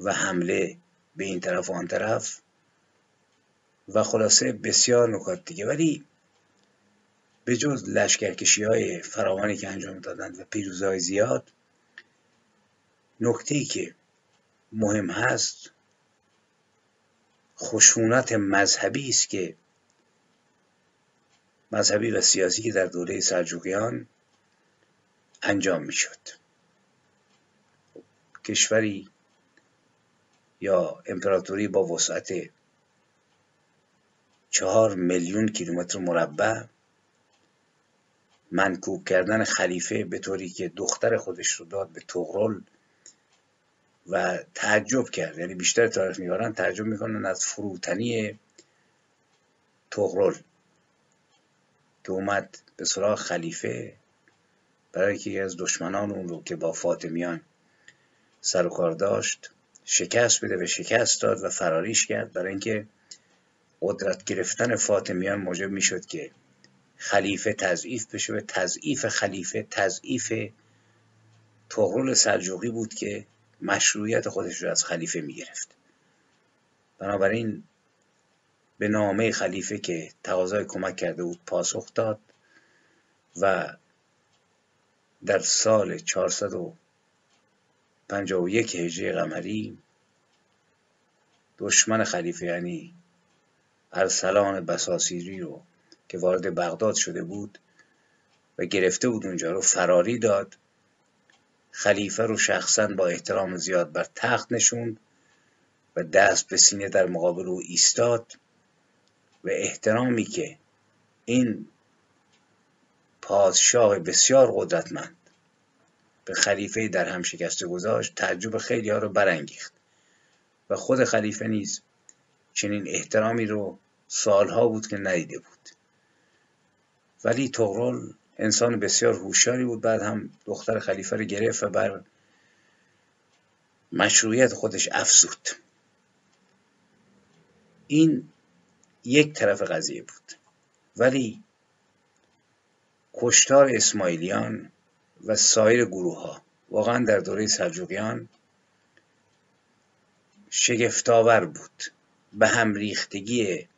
و حمله به این طرف و آن طرف و خلاصه بسیار نکات دیگه. ولی به جز لشکرکشی های فراوانی که انجام دادند و پیروزی های زیاد نکته ای که مهم هست خشونت مذهبی است که مذهبی و سیاسی که در دوره سلجوقیان انجام می‌شد. کشوری یا امپراتوری با وسعت چهار میلیون کیلومتر مربع منکوب کردن خلیفه به طوری که دختر خودش رو داد به تغرل و تعجب کرد. یعنی بیشتر تاریخ میارن تعجب می‌کنن از فروتنی تغرل که اومد به سراغ خلیفه برای که از دشمنان اون رو که با فاطمیان سر و کار داشت شکست بده و شکست داد و فراریش کرد. برای اینکه قدرت گرفتن فاطمیان موجب می‌شد که خلیفه تضعیف بشه و تضعیف خلیفه تضعیف تغرل سلجوقی بود که مشروعیت خودش رو از خلیفه می‌گرفت. بنابراین به نامه خلیفه که تقاضای کمک کرده بود پاسخ داد و در سال 451 هجری قمری دشمن خلیفه یعنی ارسلان بساسیری رو که وارد بغداد شده بود و گرفته بود اونجا رو فراری داد. خلیفه رو شخصا با احترام زیاد بر تخت نشوند و دست به سینه در مقابل او ایستاد و احترامی که این پادشاه بسیار قدرتمند به خلیفه در هم شکسته گذاشت تعجب خیلی ها رو برانگیخت و خود خلیفه نیز چنین احترامی رو سالها بود که ندیده بود. ولی تغرل انسان بسیار هوشیاری بود بعد هم دختر خلیفه رو گرفت و بر مشروعیت خودش افزود. این یک طرف قضیه بود. ولی کشتار اسماعیلیان و سایر گروه ها واقعا در دوره سلجوقیان شگفتآور بود. به هم ریختگی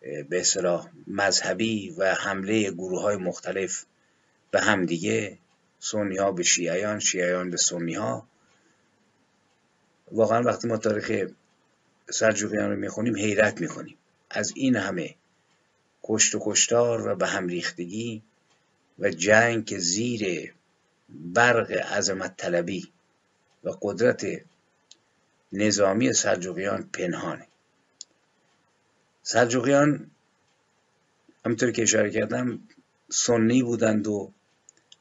به اصطلاح مذهبی و حمله گروه های مختلف به همدیگه سنی ها به شیعیان شیعیان به سنی ها واقعا وقتی ما تاریخ سلجوقیان رو می‌خونیم حیرت می‌کنیم. از این همه کشت و کشتار و به هم ریختگی و جنگ که زیر برق عظمت طلبی و قدرت نظامی سلجوقیان پنهانه. سلجوقیان همینطور که اشاره کردم سنی بودند و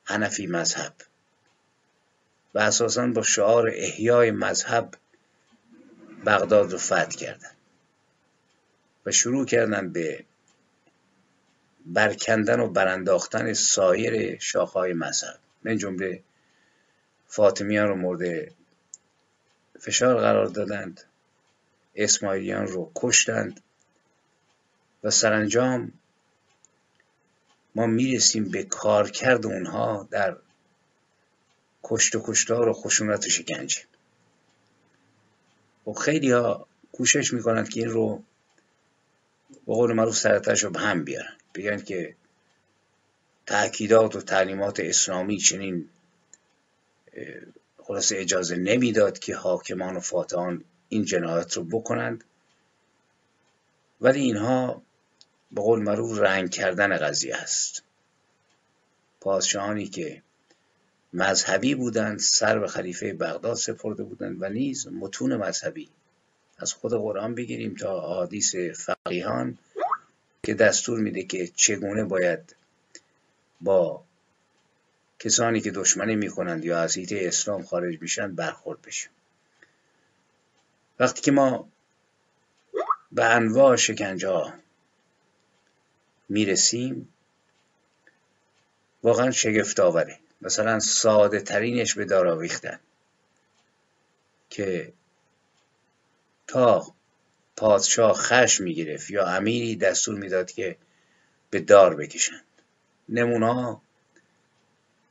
حنفی مذهب. و اساسا با شعار احیای مذهب بغداد رو فتح کردن. و شروع کردن به برکندن و برانداختن سایر شاخهای مذهب. من جمله فاطمیان رو مورد فشار قرار دادند. اسماعیلیان رو کشتند و سرانجام ما می‌رسیم به کارکرد اونها در کشت و کشتار و خشونت و شکنجه و خب خیلی ها کوشش می‌کنند که این رو به قول معروف سرتش رو به هم بیارن. بگن که تأکیدات و تعلیمات اسلامی چنین خلاصه اجازه نمی‌داد که حاکمان و فاتحان این جنایت رو بکنند. ولی اینها به قول معروف رنگ کردن قضیه است پادشاهانی که مذهبی بودند سر به خلیفه بغداد سپرده بودند و نیز متون مذهبی از خود قرآن بگیریم تا حادیث فقیهان که دستور میده که چگونه باید با کسانی که دشمنی می‌کنند یا از حیطه اسلام خارج میشن برخورد بشه وقتی که ما به انواع شکنجه ها می‌رسیم واقعا شگفت آوره مثلا ساده ترینش به دار آویختن که تا پادشاه خش می‌گرفت یا امیری دستور می‌داد که به دار بکشند. نمونه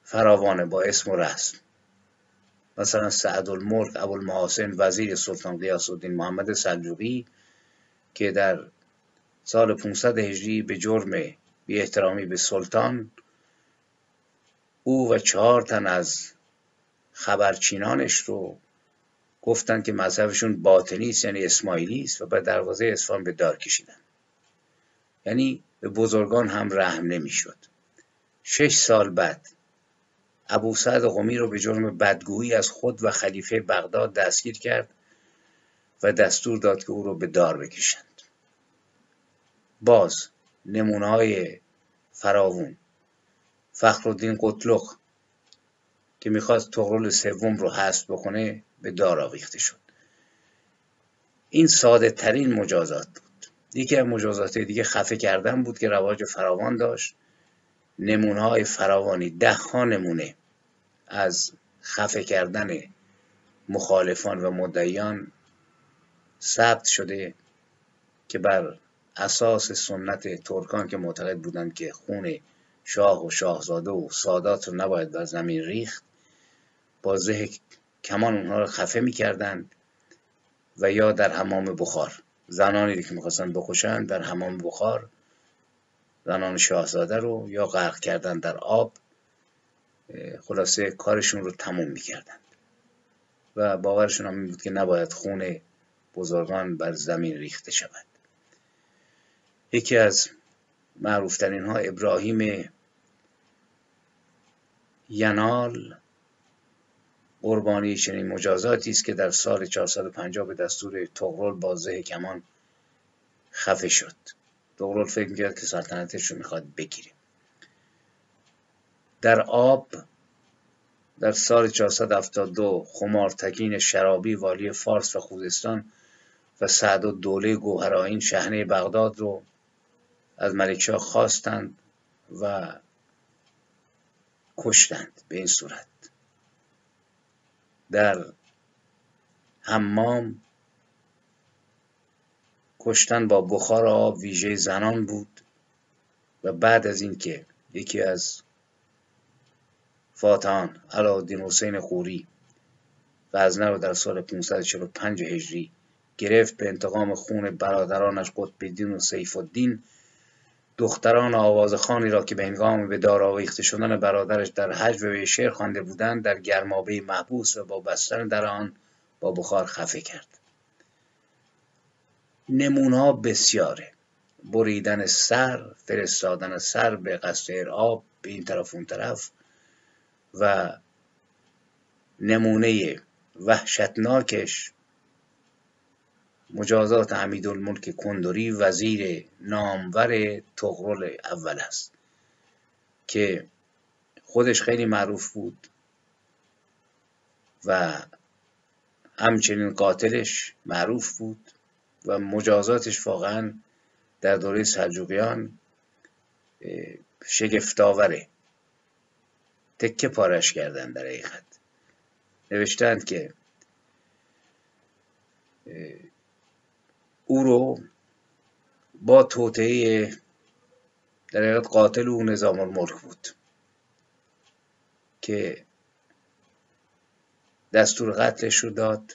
فراوانه با اسم و رسم. مثلا سعد الملک ابوالمحاسن وزیر سلطان قیاس الدین محمد سلجوقی که در سال 500 هجری به جرم بی احترامی به سلطان او و چهار تن از خبرچینانش رو گفتند که مذهبشون باطنی است یعنی اسماعیلی است و به دروازه اصفهان به دار کشیدن. یعنی به بزرگان هم رحم نمی‌شد. شش سال بعد ابو سعد قمی رو به جرم بدگویی از خود و خلیفه بغداد دستگیر کرد و دستور داد که او رو به دار بکشند. باز نمونه های فراوون فخرالدین قطلق که می‌خواست تغرل سوم رو حذف بکنه به دار آویخته شد. این ساده ترین مجازات بود. یکی از مجازات دیگه خفه کردن بود که رواج فراوان داشت. نمونه های فراوانی ده ها نمونه از خفه کردن مخالفان و مدعیان ثبت شده که بر اساس سنت ترکان که معتقد بودند که خون شاه و شاهزاده و سادات رو نباید بر زمین ریخت با زه کمان اونها رو خفه می‌کردند و یا در حمام بخار. زنانی که می‌خواستن بکشند در حمام بخار زنان شاهزاده رو یا غرق کردن در آب خلاصه کارشون رو تموم می‌کردند و باورشون هم بود که نباید خون بزرگان بر زمین ریخته شود. یکی از معروفترین ها ابراهیم ینال قربانی چنین مجازاتی است که در سال 450 به دستور تغرل بازه کمان خفه شد. تغرل فکر می‌کرد که سلطنتش رو می‌خواد بگیره در آب در سال 472 خمارتگین شرابی والی فارس و خوزستان و سعد و دوله گوهرائین شهنه بغداد رو از ملکشاه خواستند و کشتند به این صورت. در حمام کشتن با بخار آب ویژه زنان بود و بعد از اینکه یکی از فاتحان علاءالدین حسین خوری غزنه رو در سال 545 هجری گرفت به انتقام خون برادرانش قطب الدین و سیف الدین دختران آوازخانی را که به هنگام به دار آویخته شدن برادرش در حج و شعر خوانده بودند در گرمابه محبوس و با بستن در آن با بخار خفه کرد. نمونها بسیاره. بریدن سر فرستادن سر به قصد ارعاب به این طرف اون طرف و نمونه وحشتناکش مجازات حمیدالملک کندوری وزیر نامور تغرل اول است که خودش خیلی معروف بود و همچنین قاتلش معروف بود. و مجازاتش واقعا در دوره سلجوقیان شگفتاوره تکه پارش کردن در حقیقت. نوشتند که او رو با توطعه در حقیقت قاتل او نظام الملک بود که دستور قتلش رو داد.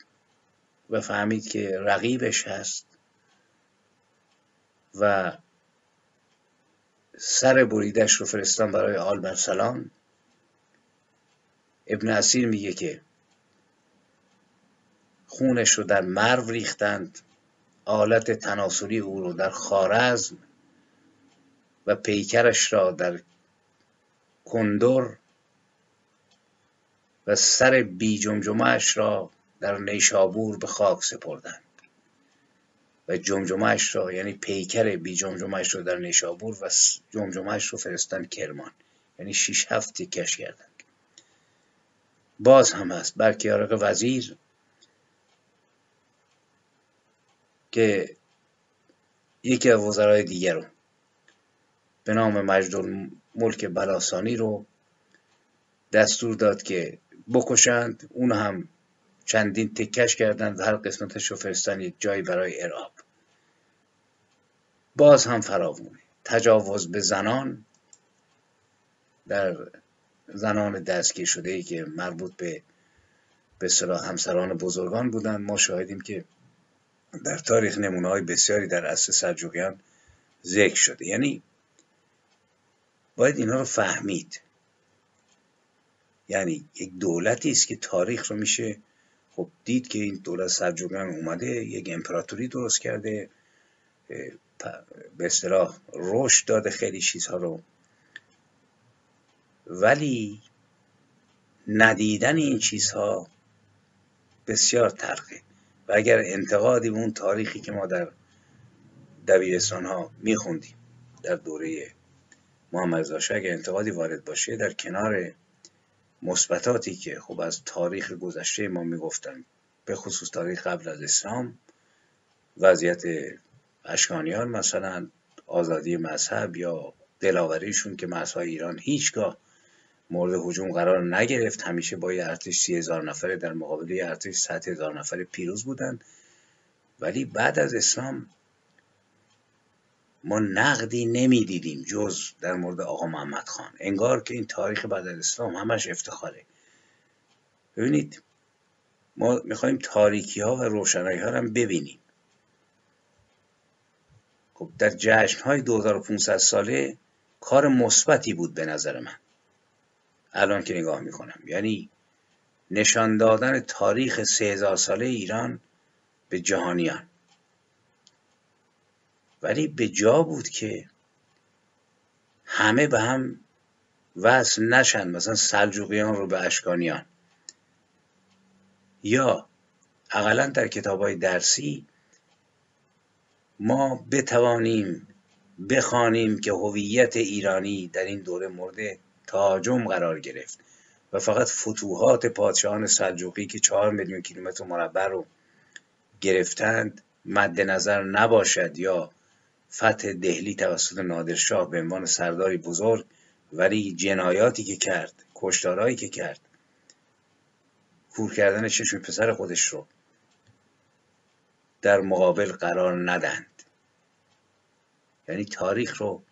و فهمید که رقیبش هست و سر بریدش رو فرستان برای آل برسلان ابن اسیر میگه که خونش رو در مرو ریختند آلت تناسلی او رو در خارزم و پیکرش را در کندر و سر بی را در نیشابور به خاک سپردند. و جمجمهش را یعنی پیکر بی جمجمهش را در نیشابور و جمجمهش رو فرستن کرمان. یعنی شیش هفت کش کردند. باز هم هست. برکیارق وزیر که یکی از وزرای دیگر رو به نام مجد ملک بلاسانی رو دستور داد که بکشند. اون هم چندین تکش کردند هر قسمتش رو فرستن یک جایی برای ارعاب. باز هم فراوونه تجاوز به زنان. در زنان دستگیر شده ای که مربوط به به همسران بزرگان بودند ما شاهدیم که در تاریخ نمونه های بسیاری در اصل سلجوقیان ذکر شده. یعنی باید اینها رو فهمید. یعنی یک دولتی است که تاریخ رو میشه خب دید که این دولت سلجوقیان اومده یک امپراتوری درست کرده به اصطلاح رشد داده خیلی چیزها رو. ولی ندیدن این چیزها بسیار ترقه و اگر انتقادی به اون تاریخی که ما در دبیرستان ها میخوندیم در دوره محمد رضا اگر انتقادی وارد باشه در کنار مثبتاتی که خب از تاریخ گذشته ما می‌گفتن به خصوص تاریخ قبل از اسلام وضعیت اشکانیان مثلا آزادی مذهب یا دلاوریشون که مذهب ایران هیچگاه مورد حجوم قرار نگرفت. همیشه با یه ارتش سی هزار نفره در مقابل یه ارتش ست هزار نفره پیروز بودند ولی بعد از اسلام ما نقدی نمی‌دیدیم جز در مورد آقا محمد خان. انگار که این تاریخ بعد از اسلام همش افتخاره. ببینید ما می‌خوایم تاریکی ها و روشنایی ها هم ببینیم. خب در جشن های 2500 ساله کار مثبتی بود به نظر من. الان که نگاه می‌کنم. یعنی نشان دادن تاریخ سه هزار ساله ایران به جهانیان. ولی به جا بود که همه به هم وصل نشن مثلا سلجوقیان رو به اشکانیان. یا اقلا در کتاب های درسی ما بتوانیم بخوانیم که هویت ایرانی در این دوره مورد تاجم قرار گرفت و فقط فتوحات پادشاهان سلجوقی که چهار میلیون کیلومتر مربع رو گرفتند مد نظر نباشد یا فتح دهلی توسط نادرشاه به عنوان سرداری بزرگ ولی جنایاتی که کرد کشتارهایی که کرد. کور کردن چشم پسر خودش رو در مقابل قرار ندند یعنی تاریخ رو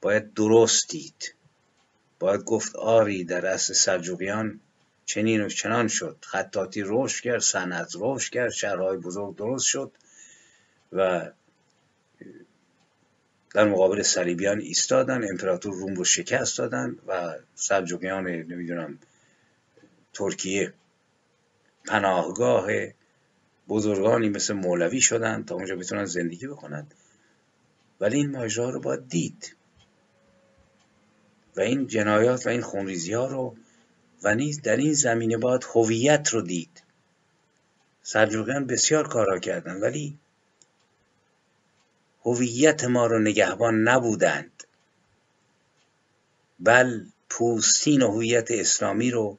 باید درست دید. باید گفت آری در اصل سلجوقیان چنین و چنان شد. خطاطی رشد کرد صنعت رشد کرد شهرهای بزرگ درست شد و در مقابل صلیبیان ایستادن امپراتور روم رو شکست دادن و سلجوقیان نمی‌دونم ترکیه پناهگاه بزرگانی مثل مولوی شدن تا اونجا بتونن زندگی بکنن. ولی این ماجرا رو باید دید. و این جنایات و این خونریزی ها رو و نیز در این زمینه باید هویت رو دید. سلجوقیان بسیار کارا کردن ولی هویت ما رو نگهبان نبودند. بل پوستین هویت اسلامی رو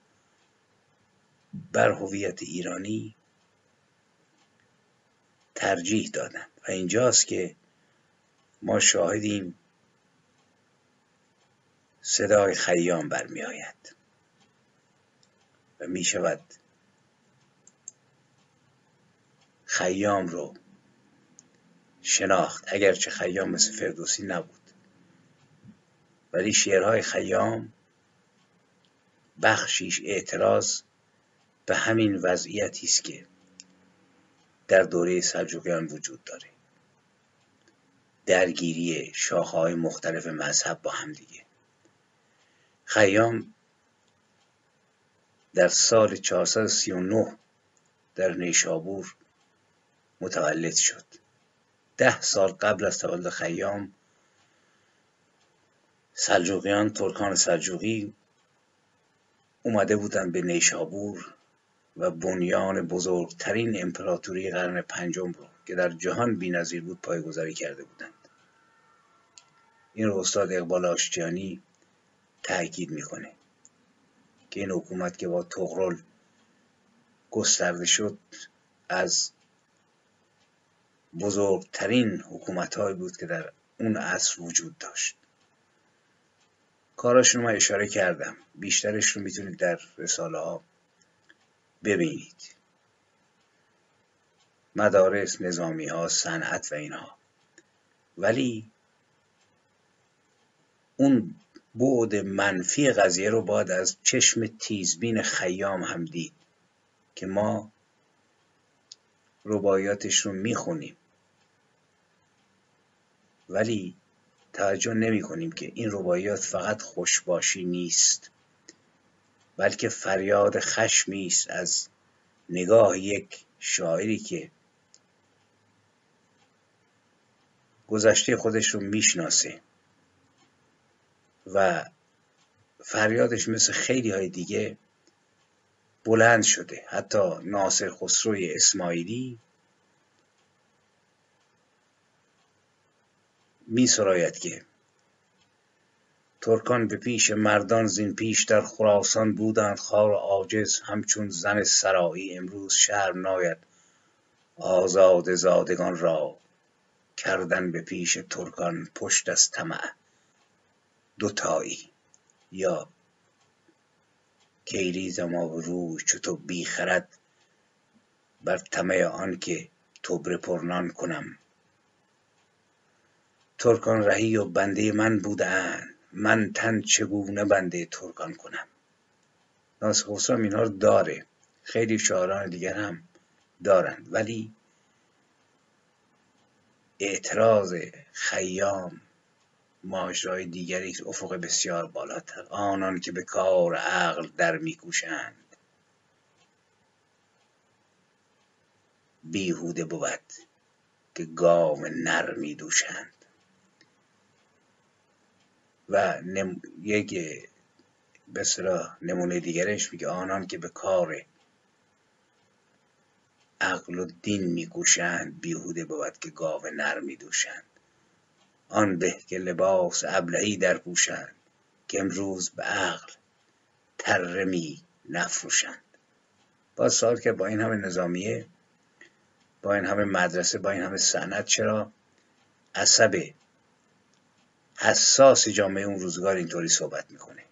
بر هویت ایرانی ترجیح دادند و اینجاست که ما شاهدیم صدای خیام برمی آید و می شود خیام رو شناخت اگرچه خیام مثل فردوسی نبود. ولی شعرهای خیام بخشیش اعتراض به همین وضعیتی است که در دوره سلجوقیان وجود داره. درگیری شاخهای مختلف مذهب با هم دیگه. خیام در سال 439 در نیشابور متولد شد. ده سال قبل از تولد خیام سلجوقیان ترکان سلجوقی اومده بودن به نیشابور و بنیان بزرگترین امپراتوری قرن پنجم رو که در جهان بینظیر بود پایگذاری کرده بودند. این رو استاد اقبال آشتیانی تاکید می‌کنه که این حکومت که با تغرل گسترده شد از بزرگترین حکومت بود که در اون عصر وجود داشت. کاراشون رو من اشاره کردم. بیشترش رو می‌تونید در رساله ها ببینید. مدارس نظامی ها صنعت و اینها. ولی اون بعد منفی قضیه رو باید از چشم تیزبین خیام هم دید که ما ربایاتش رو می‌خونیم. ولی توجه نمی کنیم که این رباعیات فقط خوشباشی نیست بلکه فریاد خشمی است از نگاه یک شاعری که گذشته خودش رو می‌شناسه و فریادش مثل خیلی های دیگه بلند شده. حتی ناصر خسروی اسماعیلی می سراید که. ترکان به پیش مردان زین پیش در خراسان بودند خار عاجز همچون زن سرایی امروز شرم ناید. آزاد زادگان را کردن به پیش ترکان پشت از طمع. دوتایی یا کیریز ما و روی تو بیخرد بر طمع آن که تبر پرنان کنم. ترکان رهی و بنده من بودند. من تن چگونه بنده ترکان کنم؟ ناصر خسرو اینها رو داره. خیلی شاعران دیگر هم دارند. ولی اعتراض خیام ماجرای دیگری افق بسیار بالاتر. آنان که به کار عقل در میکوشند. بیهوده بود که گاو نر میدوشند. و نم... یک به نمونه دیگرش میگه آنان که به کار عقل و دین میکوشند بیهوده بود که گاو نر میدوشند. آن به که لباس ابلهی در پوشند که امروز به عقل تره می نفروشند. با سال که با این همه نظامیه با این همه مدرسه با این همه سند چرا عصب حساس جامعه اون روزگار اینطوری صحبت می‌کنه.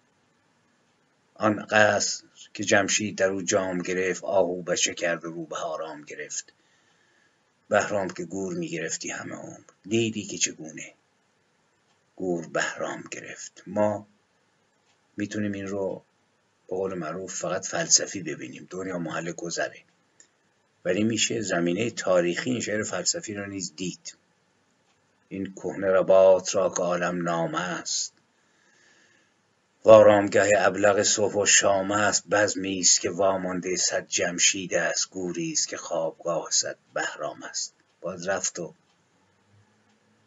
آن قصر که جمشید در او جام گرفت آهو بچه کرد و رو به آرام گرفت. بهرام که گور می‌گرفتی همه عمر. دیدی که چگونه گور بهرام گرفت. ما می‌تونیم این رو به قول معروف فقط فلسفی ببینیم. دنیا محل گذره. ولی میشه زمینه تاریخی این شعر فلسفی رو نیز دید. این کهنه رباط را که عالم نامه است. و آرامگه ابلق صبح و شام است. بزمی است که وامانده صد جمشید است. گوری است که خوابگاه صد بهرام است. باز رفت و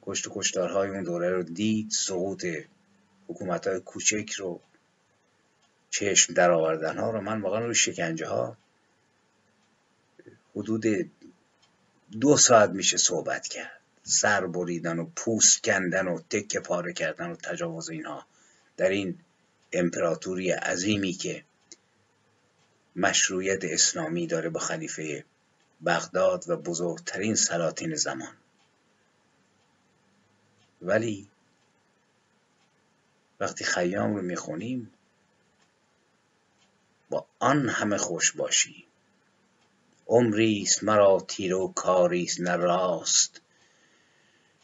کشت و کشتارهای اون دوره رو دید. سقوط حکومت های کوچک رو چشم در آوردن ها رو من واقعا روی شکنجه ها حدود دو ساعت میشه صحبت کرد. سر بریدن و پوست کندن و تکه پاره کردن و تجاوز اینها. در این امپراتوری عظیمی که مشروعیت اسلامی داره با خلیفه بغداد و بزرگترین سلاطین زمان. ولی وقتی خیام رو می‌خونیم با آن همه خوش باشی عمریست مرا تیر و کاریست نه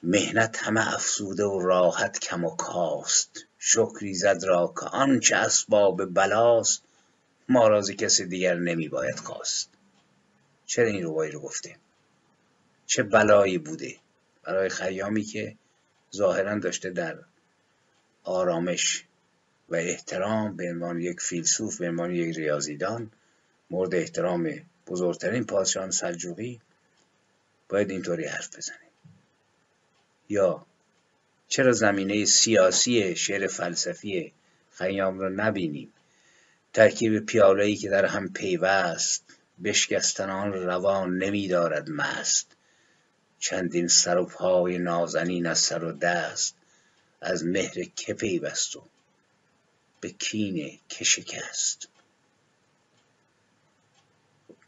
مهنت همه افسوده و راحت کم و کاست. شکری زد را که آنچه اسباب بلاست ما را کسی دیگر نمی باید خواست. چرا این روایی رو گفته؟ چه بلایی بوده؟ برای خیامی که ظاهرا داشته در آرامش و احترام به عنوان یک فیلسوف به عنوان یک ریاضیدان مورد احترام بزرگترین پادشاهان سلجوقی باید اینطوری حرف بزنه. یا چرا زمینه سیاسی شعر فلسفی خیام رو نبینیم؟ ترکیب پیاله‌ای که در هم پیوست بشکستن آن روان نمیدارد مست. چندین سر و پای نازنین از سر و دست از مهر که پیوست و به کین که شکست.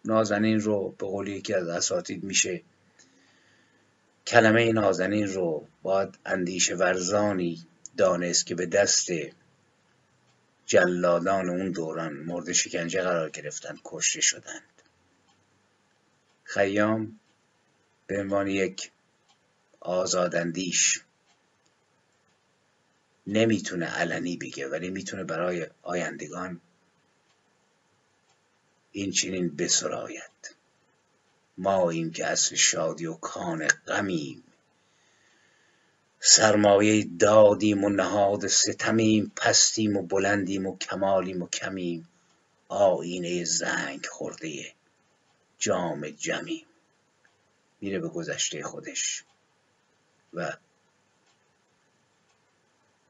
نازنین رو به قول یکی از اساتید میشه کلمه نازنین رو باید اندیشه ورزانی دانست که به دست جلادان اون دوران مورد شکنجه قرار گرفتن کشته شدند. خیام به عنوان یک آزاداندیش نمی‌تونه علنی بگه ولی می‌تونه برای آیندگان این چنین بسراید ماییم که اصل شادی و کان غمیم. سرمایه دادیم و نهاد ستمیم پستیم و بلندیم و کمالیم و کمیم. آینه زنگ خورده جام جمیم. میره به گذشته خودش و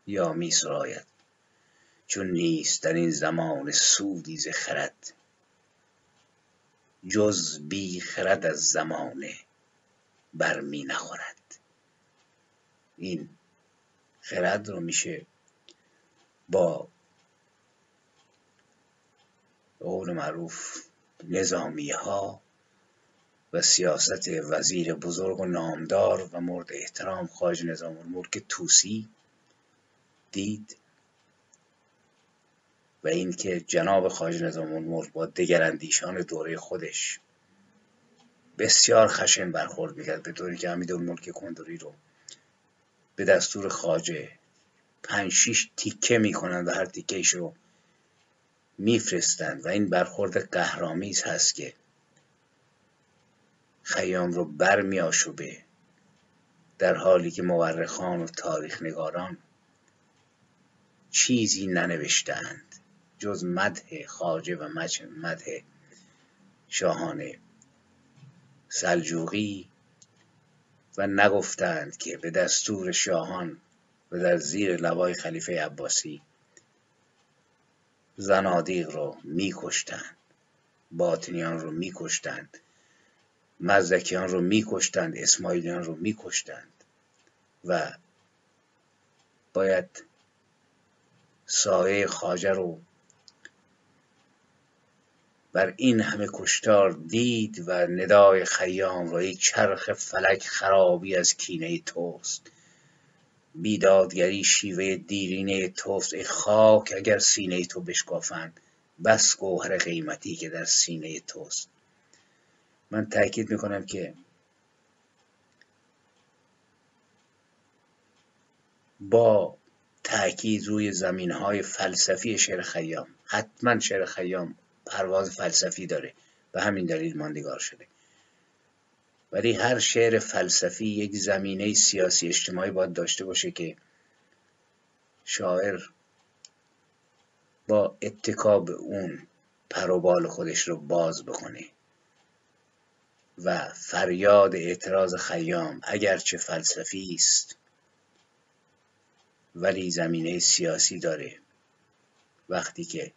یا می سراید چون نیست در این زمان سودی ز خرد. جز بی خرد از زمانه بر می نخورد. این خرد رو میشه با قول معروف نظامی ها و سیاست وزیر بزرگ و نامدار و مورد احترام خارج نظام الملک توسی دید و اینکه جناب خارج نظام الملک با دگراندیشان دوره خودش بسیار خشن برخورد می‌کرد به طوری که حمید الملک کندوری رو به دستور خاجه پنج شیش تیکه می‌کنند و هر تیکهش رو میفرستند. و این برخورد قهرامیز هست که خیام رو بر میآشوبه در حالی که مورخان و تاریخ نگاران چیزی ننوشتند جز مده خاجه و مده شاهان سلجوقی و نگفتند که به دستور شاهان و در زیر لوای خلیفه عباسی زنادیق رو میکشتند باطنیان رو میکشتند مزدکیان رو میکشتند اسماعیلیان رو میکشتند و باید سایه خاجه رو بر این همه کشتار دید و ندای خیام را یک چرخ فلک خرابی از کینه توست. بیدادگری شیوه دیرینه توست. ای خاک اگر سینه تو بشکافند بس گوهر قیمتی که در سینه توست. من تاکید می‌کنم که با تاکید روی زمین های فلسفی شعر خیام حتما شعر خیام پرواز فلسفی داره. به همین دلیل ماندگار شده. ولی هر شعر فلسفی یک زمینه سیاسی اجتماعی باید داشته باشه که شاعر با اتکاب اون پروبال خودش رو باز بکنه و فریاد اعتراض خیام اگرچه فلسفی است ولی زمینه سیاسی داره. وقتی که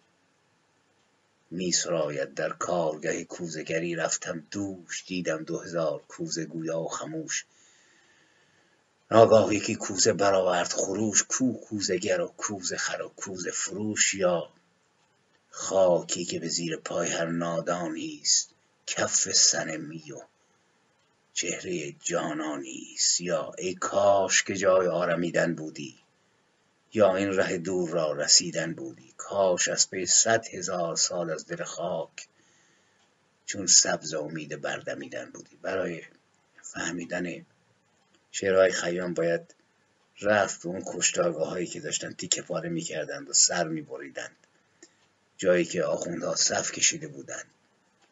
می سراید در کارگه کوزگری رفتم. دوش دیدم دو هزار کوزه گویا و خموش. ناگاه یکی کوزه برآورد خروش کو کوزگر و کوزه خر و کوزه فروش یا خاکی که به زیر پای هر نادانی است کف سنمی و چهره جانانی است. یا ای کاش که جای آرمیدن بودی. یا این ره دور را رسیدن بودی؟ کاش از پی صد هزار سال از دل خاک چون سبز امید بردمیدن بودی. برای فهمیدن شعرهای خیام باید رفت به اون کشتارگاه هایی که داشتن تیکه پاره می‌کردند و سر میبریدند. جایی که آخوندها صف کشیده بودند.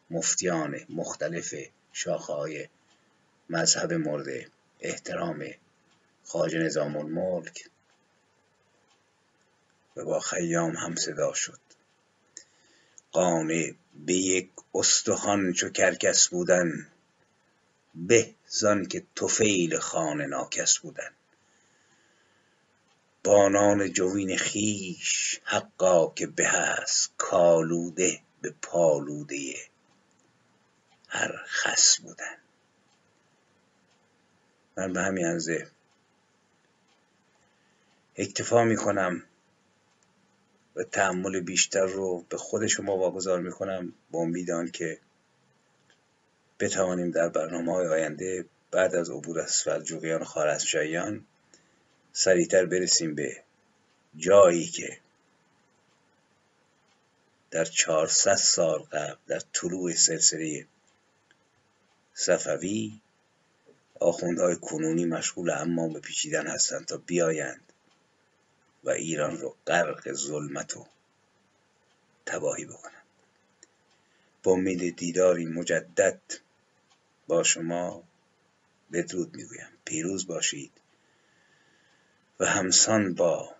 مفتیان مختلف شاخه های مذهب مورد احترام خاج نظام الملک و با خیام هم صدا شد. قانع به یک استخوان چو کرکس بودن به زان که توفیل خانه ناکس بودن. بانان جوین خیش حقا که به است کالوده به پالوده هر خس بودن. من به همین انزه اکتفا می‌کنم. و تحمل بیشتر رو به خود شما واگذار می‌کنم با امید که بتوانیم در برنامه های آینده بعد از عبور از سلجوقیان و خارزمشاهیان سریعتر برسیم به جایی که در 400 سال قبل در طلوع سلسله صفوی آخوندهای کنونی مشغول امام پیچیدن هستند تا بیایند. و ایران رو غرق ظلمت و تباهی بکنند با امید دیداری مجدد با شما بدرود می‌گویم. پیروز باشید و همسان با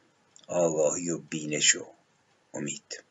آگاهی و بینش و امید.